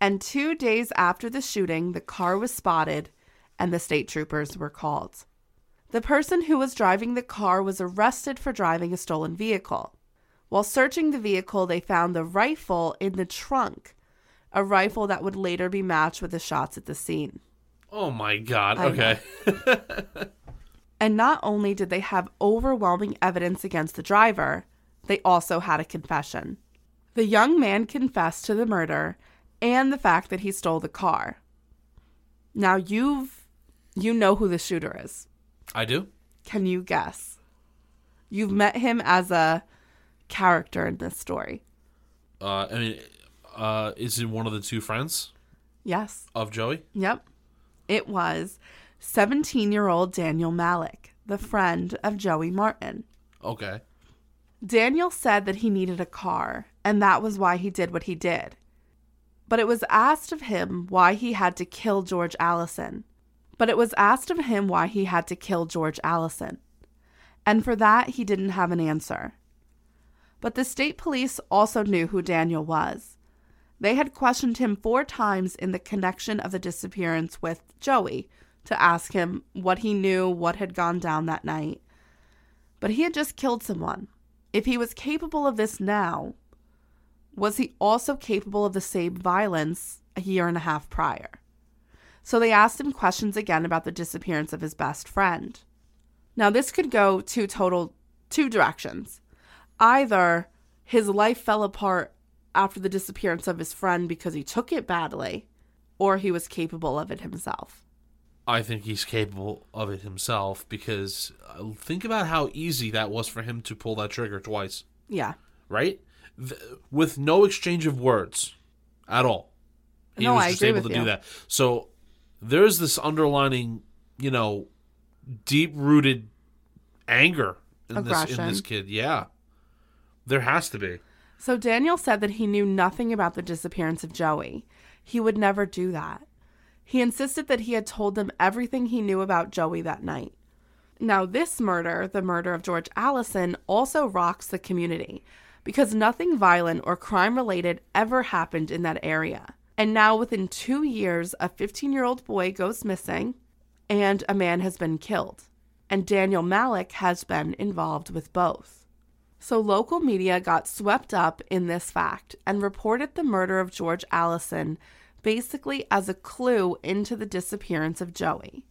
And two days after the shooting, the car was spotted and the state troopers were called. The person who was driving the car was arrested for driving a stolen vehicle. While searching the vehicle, they found the rifle in the trunk, a rifle that would later be matched with the shots at the scene. Oh my god. I Okay. And not only did they have overwhelming evidence against the driver, they also had a confession. The young man confessed to the murder and the fact that he stole the car. Now you've you know who the shooter is. I do. Can you guess? You've met him as a character in this story. Uh, I mean, uh, is it one of the two friends Yes. of Joey? Yep. It was 17 year old Daniel Malik, the friend of Joey Martin. Okay. Daniel said that he needed a car, and that was why he did what he did. But it was asked of him why he had to kill George Allison. But it was asked of him why he had to kill George Allison. And for that, he didn't have an answer. But the state police also knew who Daniel was. They had questioned him four times in the connection of the disappearance with Joey to ask him what he knew, what had gone down that night. But he had just killed someone. If he was capable of this now, was he also capable of the same violence a year and a half prior? So they asked him questions again about the disappearance of his best friend. Now, this could go two total two directions. Either his life fell apart after the disappearance of his friend because he took it badly, or he was capable of it himself. I think he's capable of it himself because uh, think about how easy that was for him to pull that trigger twice, Yeah. right? Th- with no exchange of words at all. He No, was I just able to do that. So there's this underlining, you know, deep rooted anger in this in this kid. Yeah. There has to be. So Daniel said that he knew nothing about the disappearance of Joey. He would never do that. He insisted that he had told them everything he knew about Joey that night. Now, this murder, the murder of George Allison, also rocks the community because nothing violent or crime related ever happened in that area. And now, within two years, a 15 year old boy goes missing and a man has been killed. And Daniel Malik has been involved with both. So local media got swept up in this fact and reported the murder of George Allison basically as a clue into the disappearance of Joey,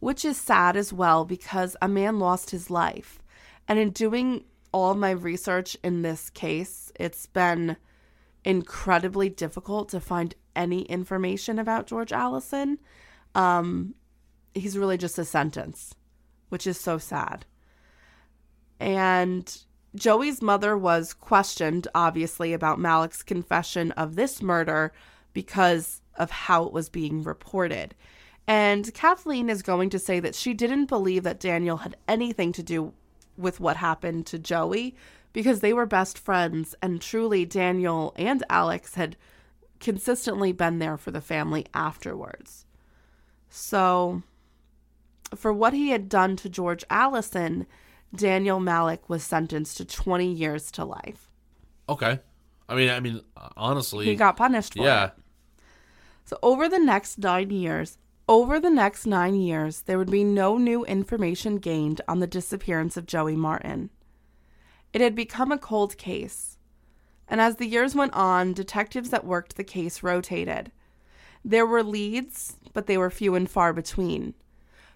which is sad as well because a man lost his life. And in doing all my research in this case, it's been incredibly difficult to find any information about George Allison. Um, he's really just a sentence, which is so sad. And Joey's mother was questioned, obviously, about Malik's confession of this murder because of how it was being reported. And Kathleen is going to say that she didn't believe that Daniel had anything to do with what happened to Joey because they were best friends, and truly, Daniel and Alex had consistently been there for the family afterwards. So For what he had done to George Allison, Daniel Malik was sentenced to 20 years to life. Okay. I mean, I mean, honestly, He got punished for yeah. it. So over the next nine years, over the next nine years, there would be no new information gained on the disappearance of Joey Martin. It had become a cold case. And as the years went on, detectives that worked the case rotated. There were leads, but they were few and far between.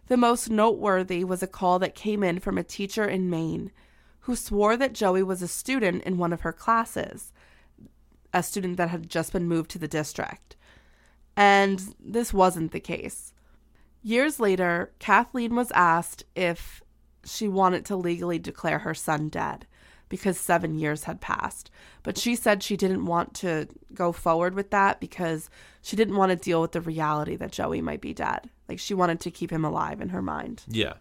The most noteworthy was a call that came in from a teacher in Maine who swore that Joey was a student in one of her classes, a student that had just been moved to the district. And this wasn't the case. Years later, Kathleen was asked if she wanted to legally declare her son dead because seven years had passed. But she said she didn't want to go forward with that because she didn't want to deal with the reality that Joey might be dead. Like she wanted to keep him alive in her mind. Yeah.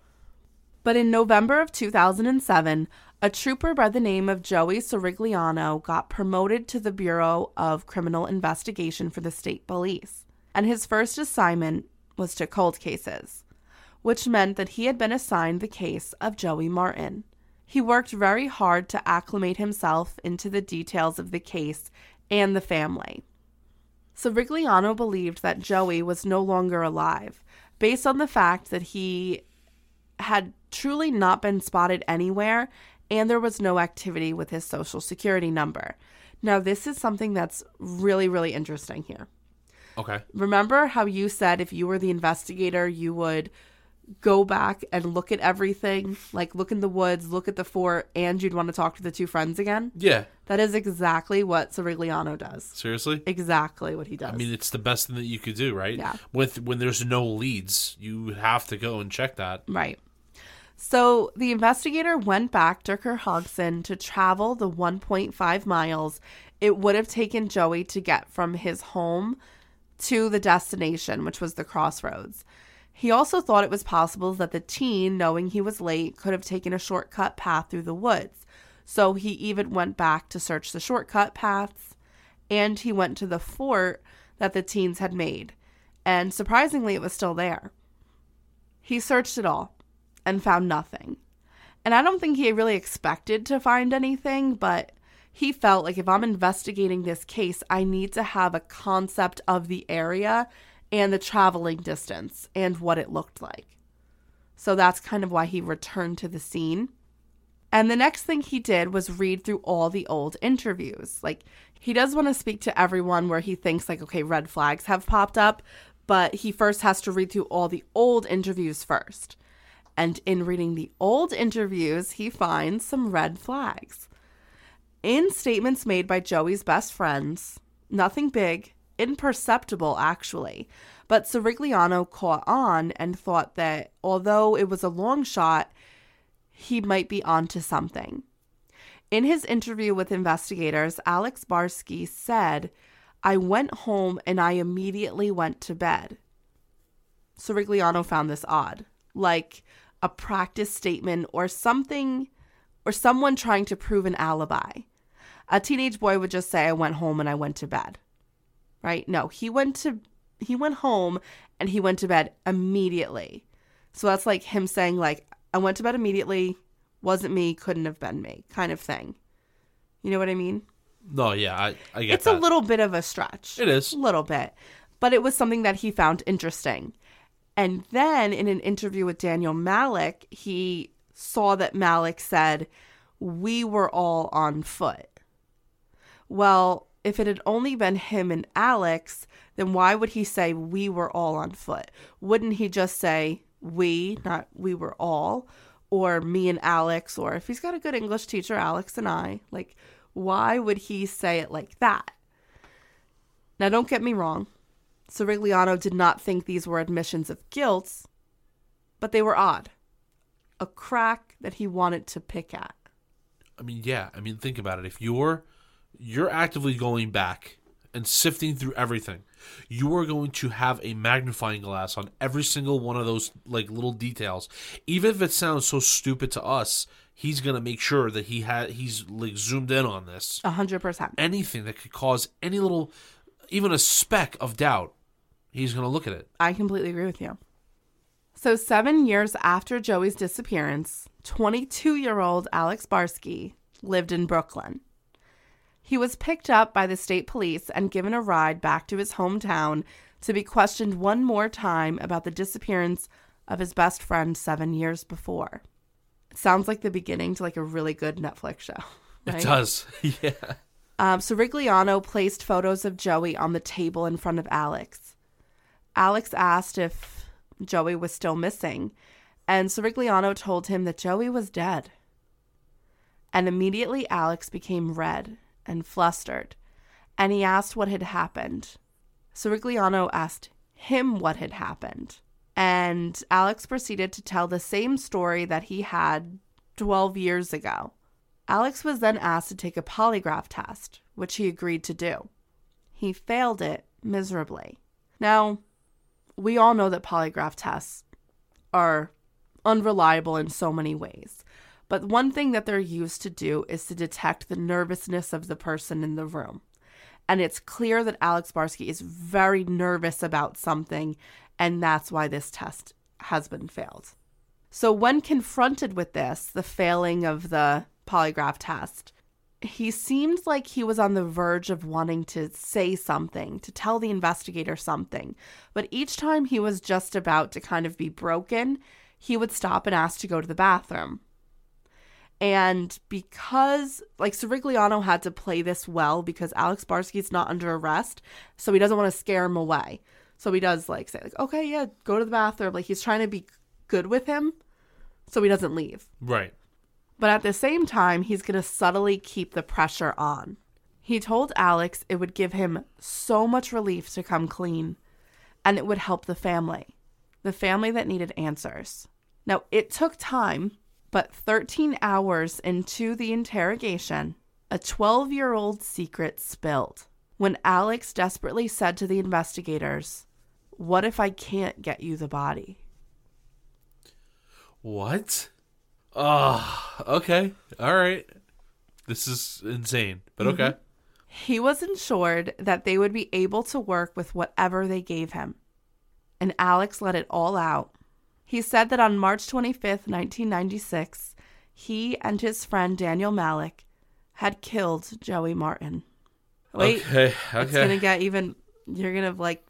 But in November of 2007, a trooper by the name of Joey Sorigliano got promoted to the Bureau of Criminal Investigation for the state police. And his first assignment was to cold cases, which meant that he had been assigned the case of Joey Martin. He worked very hard to acclimate himself into the details of the case and the family. Sorigliano believed that Joey was no longer alive, based on the fact that he had truly not been spotted anywhere and there was no activity with his social security number. Now, this is something that's really, really interesting here. Okay. Remember how you said if you were the investigator, you would go back and look at everything, like look in the woods, look at the fort, and you'd want to talk to the two friends again? Yeah. That is exactly what Sorigliano does. Seriously? Exactly what he does. I mean, it's the best thing that you could do, right? Yeah. With when there's no leads, you have to go and check that. Right. So the investigator went back to Kerhonkson to travel the 1.5 miles it would have taken Joey to get from his home to the destination, which was the crossroads. He also thought it was possible that the teen, knowing he was late, could have taken a shortcut path through the woods. So he even went back to search the shortcut paths and he went to the fort that the teens had made. And surprisingly, it was still there. He searched it all and found nothing. And I don't think he really expected to find anything, but he felt like if I'm investigating this case, I need to have a concept of the area and the traveling distance and what it looked like. So that's kind of why he returned to the scene. And the next thing he did was read through all the old interviews. Like, he does want to speak to everyone where he thinks, like, okay, red flags have popped up, but he first has to read through all the old interviews first. And in reading the old interviews, he finds some red flags. In statements made by Joey's best friends, nothing big, imperceptible actually, but Sorigliano caught on and thought that although it was a long shot, he might be onto something. In his interview with investigators, Alex Barsky said, I went home and I immediately went to bed. Sorigliano found this odd, like a practice statement or something, or someone trying to prove an alibi. A teenage boy would just say, I went home and I went to bed. Right? No, he went to he went home and he went to bed immediately. So that's like him saying like I went to bed immediately, wasn't me, couldn't have been me, kind of thing. You know what I mean? No, yeah, I, I get that. it's that. a little bit of a stretch. It is. A little bit. But it was something that he found interesting. And then in an interview with Daniel Malik, he saw that Malik said, We were all on foot. Well, if it had only been him and Alex, then why would he say we were all on foot? Wouldn't he just say we, not we were all, or me and Alex, or if he's got a good English teacher, Alex and I? Like, why would he say it like that? Now, don't get me wrong. Sorigliano did not think these were admissions of guilt, but they were odd. A crack that he wanted to pick at. I mean, yeah. I mean, think about it. If you're you're actively going back and sifting through everything, you are going to have a magnifying glass on every single one of those like little details. Even if it sounds so stupid to us, he's gonna make sure that he had he's like zoomed in on this. A hundred percent. Anything that could cause any little, even a speck of doubt, he's gonna look at it. I completely agree with you. So, seven years after Joey's disappearance, 22 year old Alex Barsky lived in Brooklyn. He was picked up by the state police and given a ride back to his hometown to be questioned one more time about the disappearance of his best friend seven years before. It sounds like the beginning to like a really good Netflix show. It does. yeah. Um, so Rigliano placed photos of Joey on the table in front of Alex. Alex asked if Joey was still missing, and Sorigliano told him that Joey was dead. And immediately Alex became red and flustered, and he asked what had happened. So Sorigliano asked him what had happened, and Alex proceeded to tell the same story that he had 12 years ago. Alex was then asked to take a polygraph test, which he agreed to do. He failed it miserably. Now, we all know that polygraph tests are unreliable in so many ways, but one thing that they're used to do is to detect the nervousness of the person in the room. And it's clear that Alex Barsky is very nervous about something, and that's why this test has been failed. So, when confronted with this, the failing of the polygraph test, he seemed like he was on the verge of wanting to say something, to tell the investigator something. But each time he was just about to kind of be broken, he would stop and ask to go to the bathroom. And because, like, Sorigliano had to play this well because Alex Barsky's not under arrest, so he doesn't want to scare him away. So he does, like, say, like, okay, yeah, go to the bathroom. Like, he's trying to be good with him so he doesn't leave. Right. But at the same time, he's going to subtly keep the pressure on. He told Alex it would give him so much relief to come clean, and it would help the family, the family that needed answers. Now, it took time, but 13 hours into the interrogation, a 12 year old secret spilled when Alex desperately said to the investigators, What if I can't get you the body? What? Oh, okay. All right. This is insane, but okay. Mhm. He was ensured that they would be able to work with whatever they gave him. And Alex let it all out. He said that on March 25th, 1996, he and his friend Daniel Malik had killed Joey Martin. Wait, Okay, It's okay. going to get even, you're going to like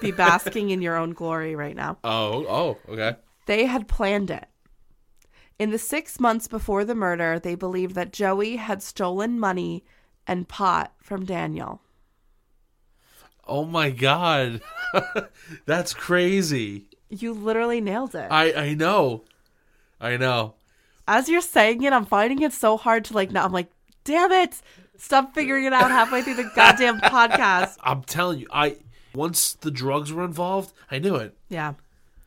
be basking in your own glory right now. Oh, oh, okay. They had planned it. In the six months before the murder, they believed that Joey had stolen money and pot from Daniel. Oh my god. That's crazy. You literally nailed it. I I know. I know. As you're saying it, I'm finding it so hard to like. Now I'm like, damn it! Stop figuring it out halfway through the goddamn podcast. I'm telling you, I once the drugs were involved, I knew it. Yeah,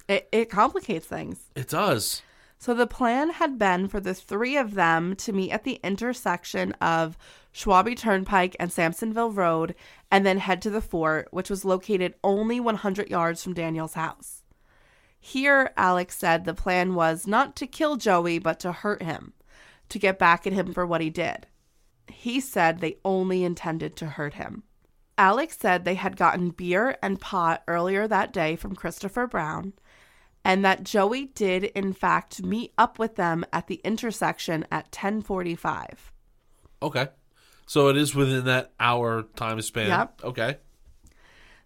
it it complicates things. It does. So the plan had been for the three of them to meet at the intersection of Schwabie Turnpike and Samsonville Road and then head to the fort, which was located only 100 yards from Daniel's house. Here, Alex said the plan was not to kill Joey, but to hurt him, to get back at him for what he did. He said they only intended to hurt him. Alex said they had gotten beer and pot earlier that day from Christopher Brown, and that Joey did in fact meet up with them at the intersection at 1045. Okay. So it is within that hour time span. Yep. Okay.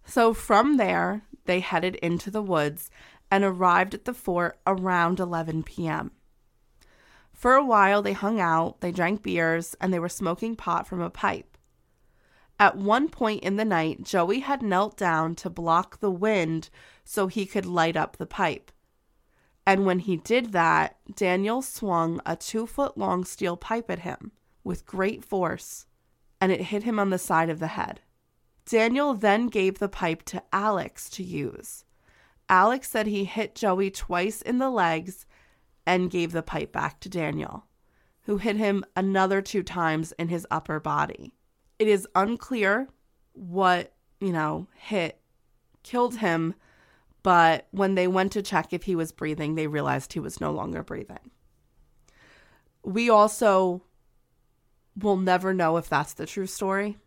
So from there, they headed into the woods and arrived at the fort around 11 p.m. For a while, they hung out, they drank beers, and they were smoking pot from a pipe. At one point in the night, Joey had knelt down to block the wind so he could light up the pipe. And when he did that, Daniel swung a two foot long steel pipe at him with great force, and it hit him on the side of the head. Daniel then gave the pipe to Alex to use. Alex said he hit Joey twice in the legs and gave the pipe back to Daniel, who hit him another two times in his upper body. It is unclear what, you know, hit killed him, but when they went to check if he was breathing, they realized he was no longer breathing. We also will never know if that's the true story.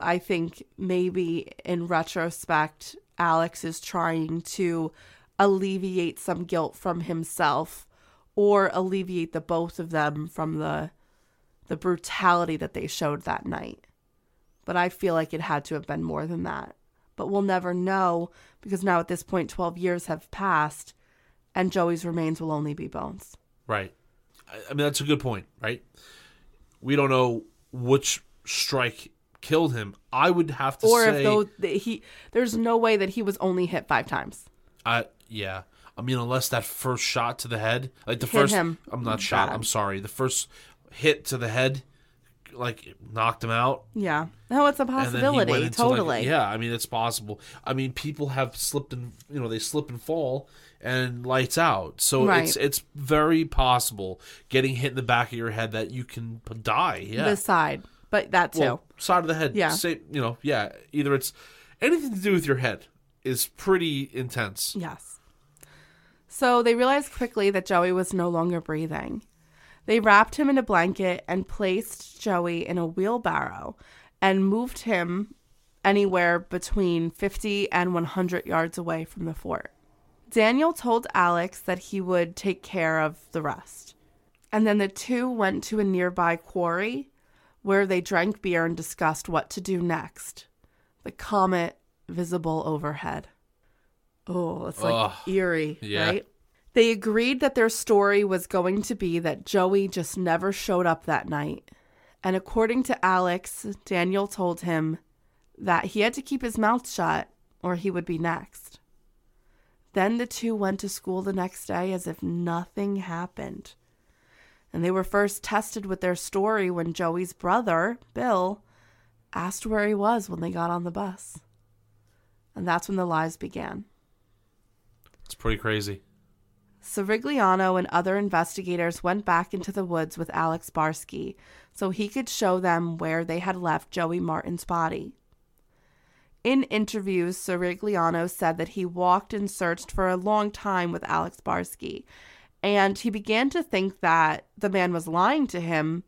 I think maybe in retrospect, Alex is trying to alleviate some guilt from himself or alleviate the both of them from the the brutality that they showed that night. But I feel like it had to have been more than that. But we'll never know because now at this point 12 years have passed and Joey's remains will only be bones. Right. I, I mean, that's a good point, right? We don't know which strike killed him. I would have to say or say. if though th- he there's no way that he was only hit 5 times. I yeah. I mean, unless that first shot to the head, like the Hit first, him I'm not shot. I'm sorry. The first hit to the head, like knocked him out. Yeah. No, it's a and then he possibility. into, like- totally. yeah, I mean it's possible. I mean people have slipped and you know they slip and fall and lights out. So Right. it's it's very possible getting hit in the back of your head that you can die. Yeah, The side. But that too. well, side of the head. Yeah. Say, you know, yeah. Either it's anything to do with your head is pretty intense. Yes. So they realized quickly that Joey was no longer breathing. They wrapped him in a blanket and placed Joey in a wheelbarrow and moved him anywhere between 50 and 100 yards away from the fort. Daniel told Alex that he would take care of the rest. And then the two went to a nearby quarry where they drank beer and discussed what to do next. The comet visible overhead. Oh, it's like eerie, Yeah. right? They agreed that their story was going to be that Joey just never showed up that night. And according to Alex, Daniel told him that he had to keep his mouth shut or he would be next. Then the two went to school the next day as if nothing happened. And they were first tested with their story when Joey's brother, Bill, asked where he was when they got on the bus. And that's when the lies began. It's pretty crazy. Sorigliano and other investigators went back into the woods with Alex Barsky so he could show them where they had left Joey Martin's body. In interviews, Sorigliano said that he walked and searched for a long time with Alex Barsky, and he began to think that the man was lying to him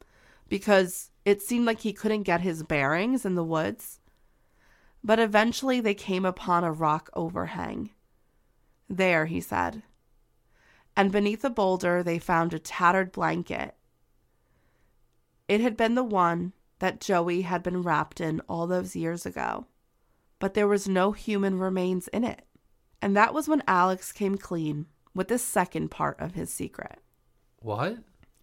because it seemed like he couldn't get his bearings in the woods. But eventually they came upon a rock overhang. There, he said. And beneath a boulder, they found a tattered blanket. It had been the one that Joey had been wrapped in all those years ago, but there was no human remains in it. And that was when Alex came clean with the second part of his secret. What?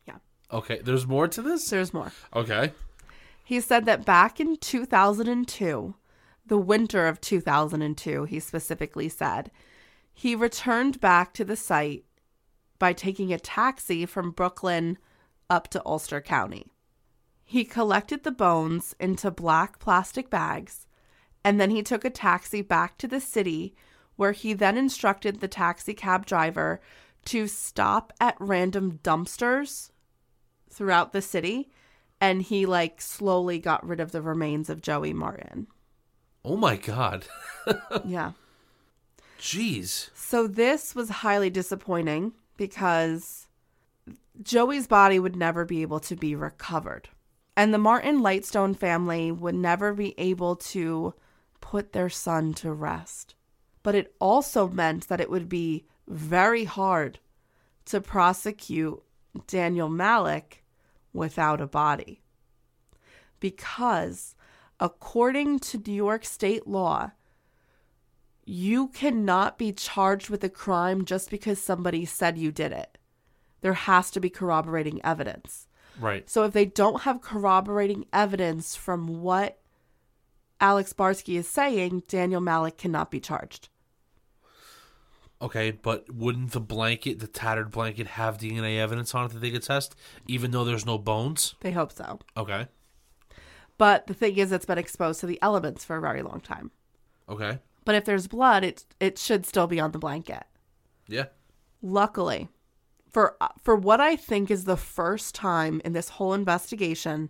Yeah. Okay, there's more to this? There's more. Okay. He said that back in 2002, the winter of 2002, he specifically said, he returned back to the site by taking a taxi from Brooklyn up to Ulster County. He collected the bones into black plastic bags and then he took a taxi back to the city where he then instructed the taxi cab driver to stop at random dumpsters throughout the city and he like slowly got rid of the remains of Joey Martin. Oh my god. yeah. Jeez. So this was highly disappointing because Joey's body would never be able to be recovered. And the Martin Lightstone family would never be able to put their son to rest. But it also meant that it would be very hard to prosecute Daniel Malik without a body. Because according to New York state law, you cannot be charged with a crime just because somebody said you did it. There has to be corroborating evidence. Right. So if they don't have corroborating evidence from what Alex Barsky is saying, Daniel Malik cannot be charged. Okay, but wouldn't the blanket, the tattered blanket, have DNA evidence on it that they could test, even though there's no bones? They hope so. Okay. But the thing is, it's been exposed to the elements for a very long time. Okay. But if there's blood, it it should still be on the blanket. Yeah. Luckily, for for what I think is the first time in this whole investigation,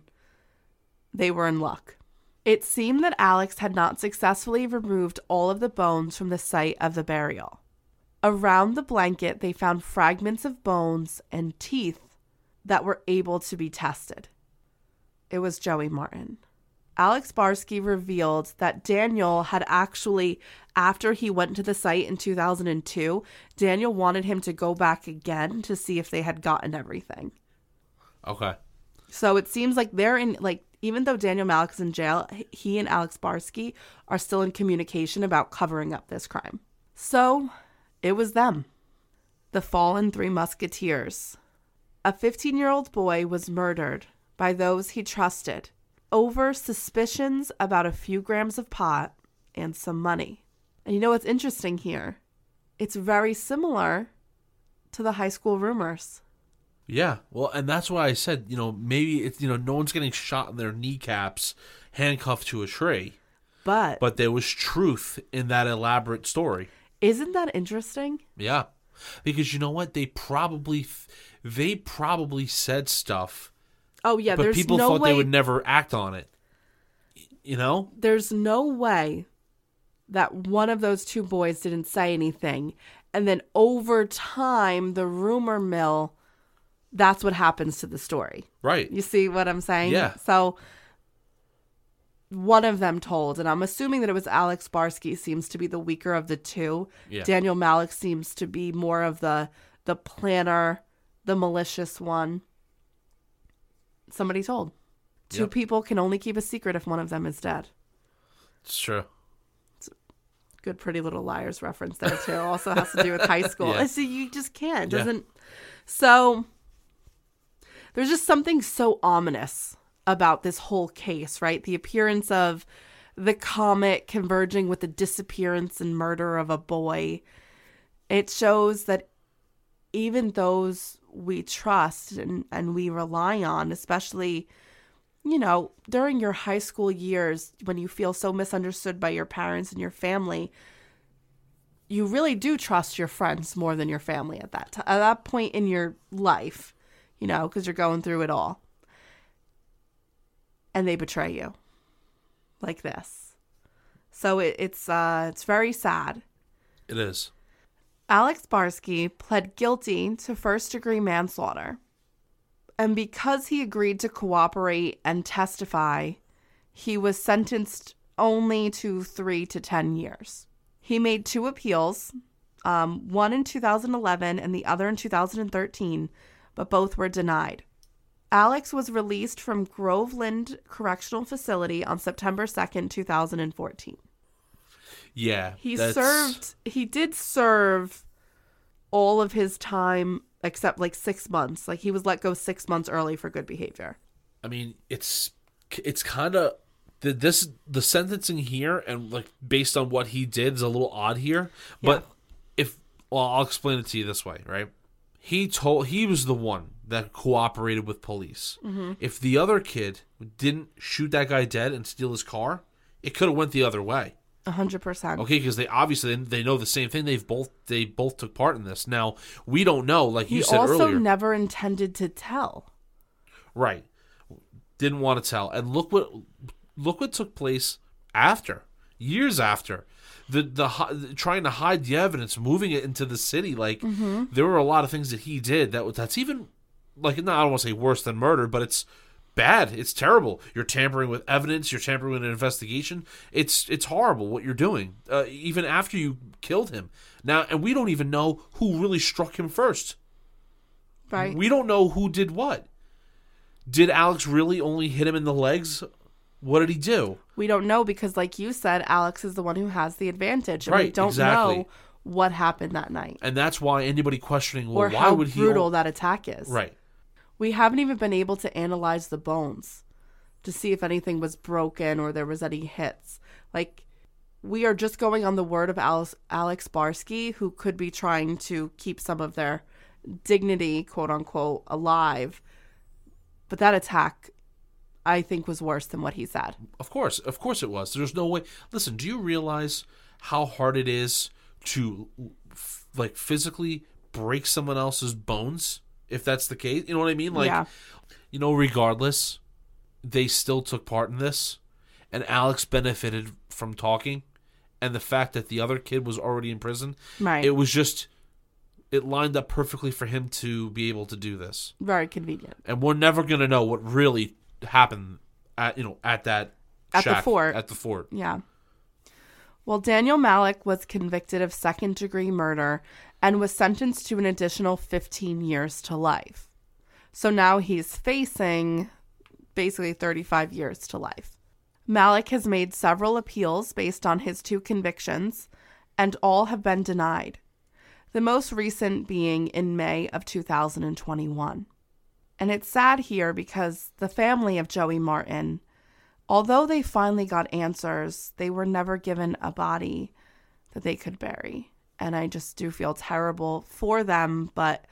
they were in luck. It seemed that Alex had not successfully removed all of the bones from the site of the burial. Around the blanket, they found fragments of bones and teeth that were able to be tested. It was Joey Martin. Alex Barsky revealed that Daniel had actually, after he went to the site in 2002, Daniel wanted him to go back again to see if they had gotten everything. Okay. So it seems like they're in, like, even though Daniel Malik is in jail, he and Alex Barsky are still in communication about covering up this crime. So it was them, the fallen three musketeers. A 15 year old boy was murdered by those he trusted over suspicions about a few grams of pot and some money. And you know what's interesting here? It's very similar to the high school rumors. Yeah, well, and that's why I said, you know, maybe it's you know, no one's getting shot in their kneecaps, handcuffed to a tree, But but there was truth in that elaborate story. Isn't that interesting? Yeah, because you know what, they probably, they probably said stuff, Oh yeah, but people no thought way they would never act on it. You know, there's no way that one of those two boys didn't say anything and then over time the rumor mill that's what happens to the story. right? You see what I'm saying? Yeah. So one of them told, and I'm assuming that it was Alex Barsky seems to be the weaker of the two. Yeah. Daniel Malik seems to be more of the the planner, the malicious one. Somebody told. Two Yep. people can only keep a secret if one of them is dead. It's true. It's Good Pretty Little Liars reference there too. Also has to do with high school. Yeah. So you just can't. Doesn't. So there's just something so ominous about this whole case, right? The appearance of the comet converging with the disappearance and murder of a boy. It shows that even those we trust and, and we rely on, especially, you know, during your high school years when you feel so misunderstood by your parents and your family, you really do trust your friends more than your family at that t- at that point in your life, you know, because you're going through it all. And they betray you like this. So it, it's uh it's very sad. It is. Alex Barsky pled guilty to first degree manslaughter. And because he agreed to cooperate and testify, he was sentenced only to three to 10 years. He made two appeals, um, one in 2011 and the other in 2013, but both were denied. Alex was released from Groveland Correctional Facility on September 2nd, 2014. Yeah, He that's- served, he did serve all of his time except like six months. Like he was let go six months early for good behavior. I mean, it's it's kind of the this the sentencing here and like based on what he did is a little odd here. But if well, I'll explain it to you this way, right? He told he was the one that cooperated with police. Mhm. If the other kid didn't shoot that guy dead and steal his car, it could have went the other way. A hundred percent. Okay, because they obviously they know the same thing. They've both they both took part in this. Now we don't know, like He you said also earlier, never intended to tell. right? Didn't want to tell, and look what look what took place after years after the the hi- trying to hide the evidence, moving it into the city. Like Mhm. there were a lot of things that he did that was- that's even like no, I don't want to say worse than murder, but it's bad. It's terrible. You're tampering with evidence. You're tampering with an investigation. It's it's horrible what you're doing. Uh, even after you killed him. Now, and we don't even know who really struck him first. Right. We don't know who did what. Did Alex really only hit him in the legs? What did he do? We don't know because, like you said, Alex is the one who has the advantage, and we don't exactly. know what happened that night And that's why anybody questioning, well, or why how would he? brutal that attack is. Right. We haven't even been able to analyze the bones to see if anything was broken or there was any hits. Like we are just going on the word of Alex, Alex Barsky, who could be trying to keep some of their dignity, quote unquote, alive. But that attack, I think, was worse than what he said. Of course, of course it was. There's no way. Listen, do you realize how hard it is to like physically break someone else's bones if that's the case? You know what I mean? Like, Yeah. you know, regardless, they still took part in this, and Alex benefited from talking, and the fact that the other kid was already in prison. Right. It was just. It lined up perfectly for him to be able to do this. Very convenient. and we're never gonna know what really happened at you know at that At the fort. At the fort. Yeah. Well, Daniel Malik was convicted of second degree murder and was sentenced to an additional 15 years to life. So now he's facing basically 35 years to life. Malik has made several appeals based on his two convictions, and all have been denied. The most recent being in May of 2021. And it's sad here because the family of Joey Martin, although they finally got answers, they were never given a body that they could bury. And I just do feel terrible for them, but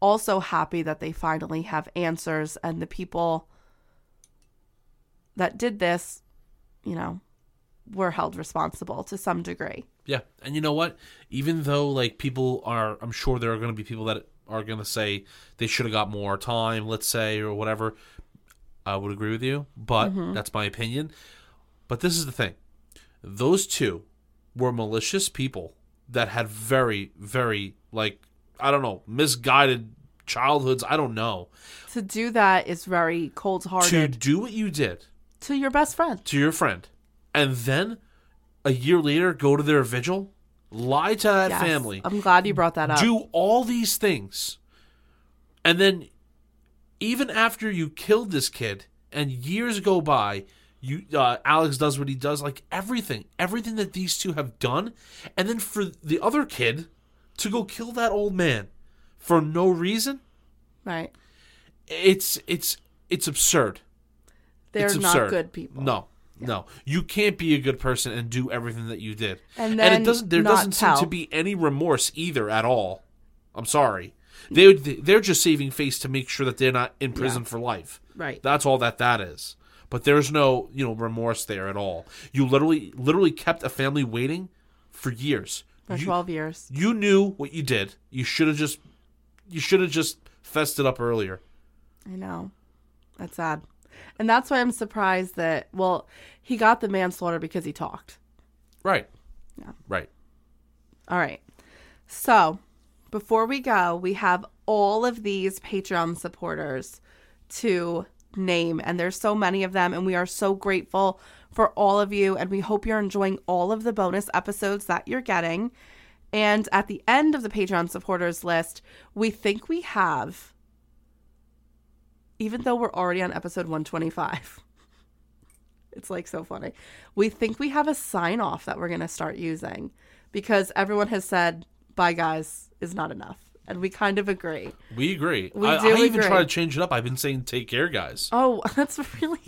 also happy that they finally have answers and the people that did this, you know, were held responsible to some degree. Yeah, and you know what? Even though like people are, I'm sure there are going to be people that are going to say they should have got more time, let's say, or whatever. I would agree with you, but Mhm. that's my opinion. But this is the thing: those two were malicious people that had very, very like I don't know, misguided childhoods. I don't know. To do that is very cold hearted. To do what you did to your best friend. to your friend, and then a year later go to their vigil, lie to that Yes. family, I'm glad you brought that up. do all these things, and then even after you killed this kid and years go by, you uh, Alex does what he does, like everything, everything that these two have done, and then for the other kid to go kill that old man for no reason, Right. it's it's it's absurd. They're It's not absurd. good people. No, no, you can't be a good person and do everything that you did. And it doesn't. There doesn't seem to be any remorse either at all. I'm sorry. They they're just saving face to make sure that they're not in prison Yeah. for life. Right. That's all that that is. But there's no you know remorse there at all. You literally literally kept a family waiting for years. For You- 12 years. You knew what you did. You should have just you should have just fessed it up earlier. I know. That's sad. And that's why I'm surprised that, well, he got the manslaughter because he talked. Right. Yeah. Right. All right. So before we go, we have all of these Patreon supporters to name, and there's so many of them, and we are so grateful for all of you, and we hope you're enjoying all of the bonus episodes that you're getting. And at the end of the Patreon supporters list, we think we have, even though we're already on episode 125. It's like so funny. We think we have a sign off that we're going to start using because everyone has said, bye guys, is not enough. And we kind of agree. We agree. We I, do I even agree. try to change it up. I've been saying take care, guys. Oh, that's really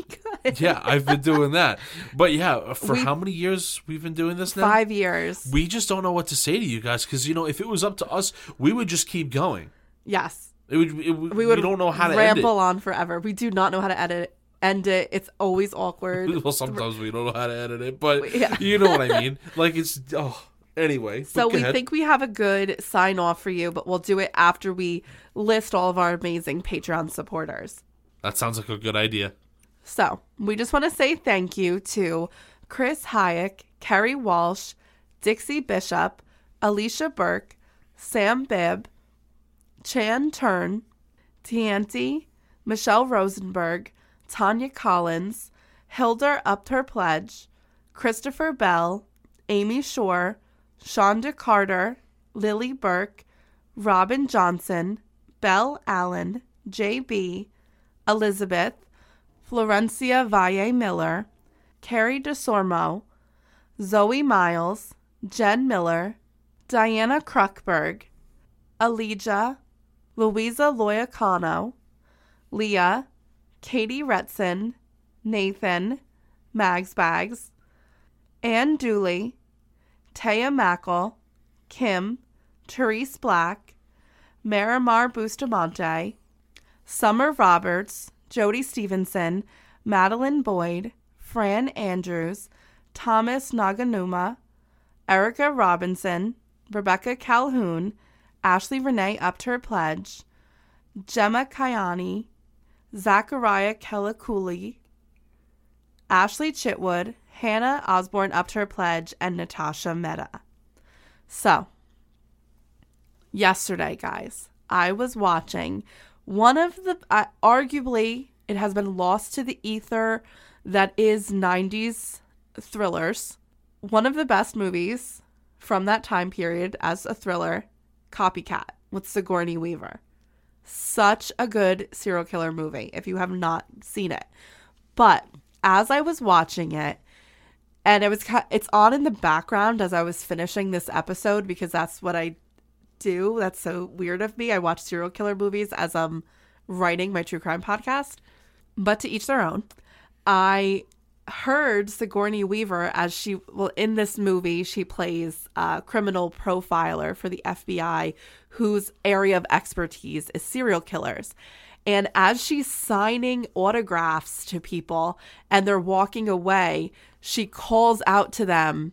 good. Yeah, I've been doing that. But yeah, for We- how many years we've been doing this now? Five years. We just don't know what to say to you guys because you know if it was up to us, we would just keep going. Yes. It would. It, would We would don't know how to ramble on forever. We do not know how to edit end it. It's always awkward. Well, sometimes we don't know how to edit it, but Yeah. you know what I mean. Like it's oh. Anyway, So we ahead. think we have a good sign off for you, but we'll do it after we list all of our amazing Patreon supporters. that sounds like a good idea. So we just want to say thank you to Chris Hayek, Kerry Walsh, Dixie Bishop, Alicia Burke, Sam Bibb, Chan Turn, Tianti, Michelle Rosenberg, Tanya Collins, Hilda upped her pledge, Christopher Bell, Amy Shore, Shonda Carter, Lily Burke, Robin Johnson, Belle Allen, JB, Elizabeth, Florencia Valle Miller, Carrie DeSormo, Zoe Miles, Jen Miller, Diana Kruckberg, Elijah, Louisa Loyacano, Leah, Katie Retson, Nathan, Mags Bags, Ann Dooley, Taya Mackle, Kim, Therese Black, Marimar Bustamante, Summer Roberts, Jody Stevenson, Madeline Boyd, Fran Andrews, Thomas Naganuma, Erica Robinson, Rebecca Calhoun, Ashley Renee upped her pledge, Gemma Kayani, Zachariah Kellikuli, Ashley Chitwood, Hannah Osborne upped her pledge, and Natasha Meta. So, yesterday, guys, I was watching one of the, uh, arguably, it has been lost to the ether that is 90s thrillers. One of the best movies from that time period as a thriller, Copycat with Sigourney Weaver. Such a good serial killer movie if you have not seen it. But as I was watching it, and it was it's on in the background as I was finishing this episode because that's what I do. That's so weird of me. I watch serial killer movies as I'm writing my true crime podcast. But to each their own. I heard Sigourney Weaver as she well in this movie she plays a criminal profiler for the FBI whose area of expertise is serial killers. And as she's signing autographs to people and they're walking away, she calls out to them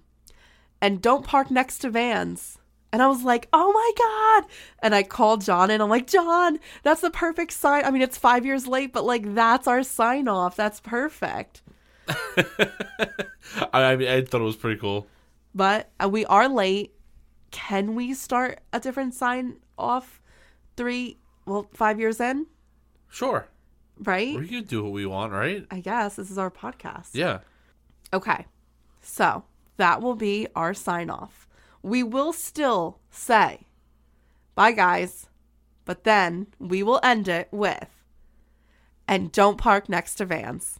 and don't park next to vans. And I was like, oh my God. And I called John and I'm like, John, that's the perfect sign. I mean, it's five years late, but like, that's our sign off. That's perfect. I, mean, I thought it was pretty cool. But uh, we are late. Can we start a different sign off three, well, five years in? Sure. Right? We can do what we want, right? I guess. This is our podcast. Yeah. Okay. So that will be our sign off. We will still say bye, guys, but then we will end it with and don't park next to vans.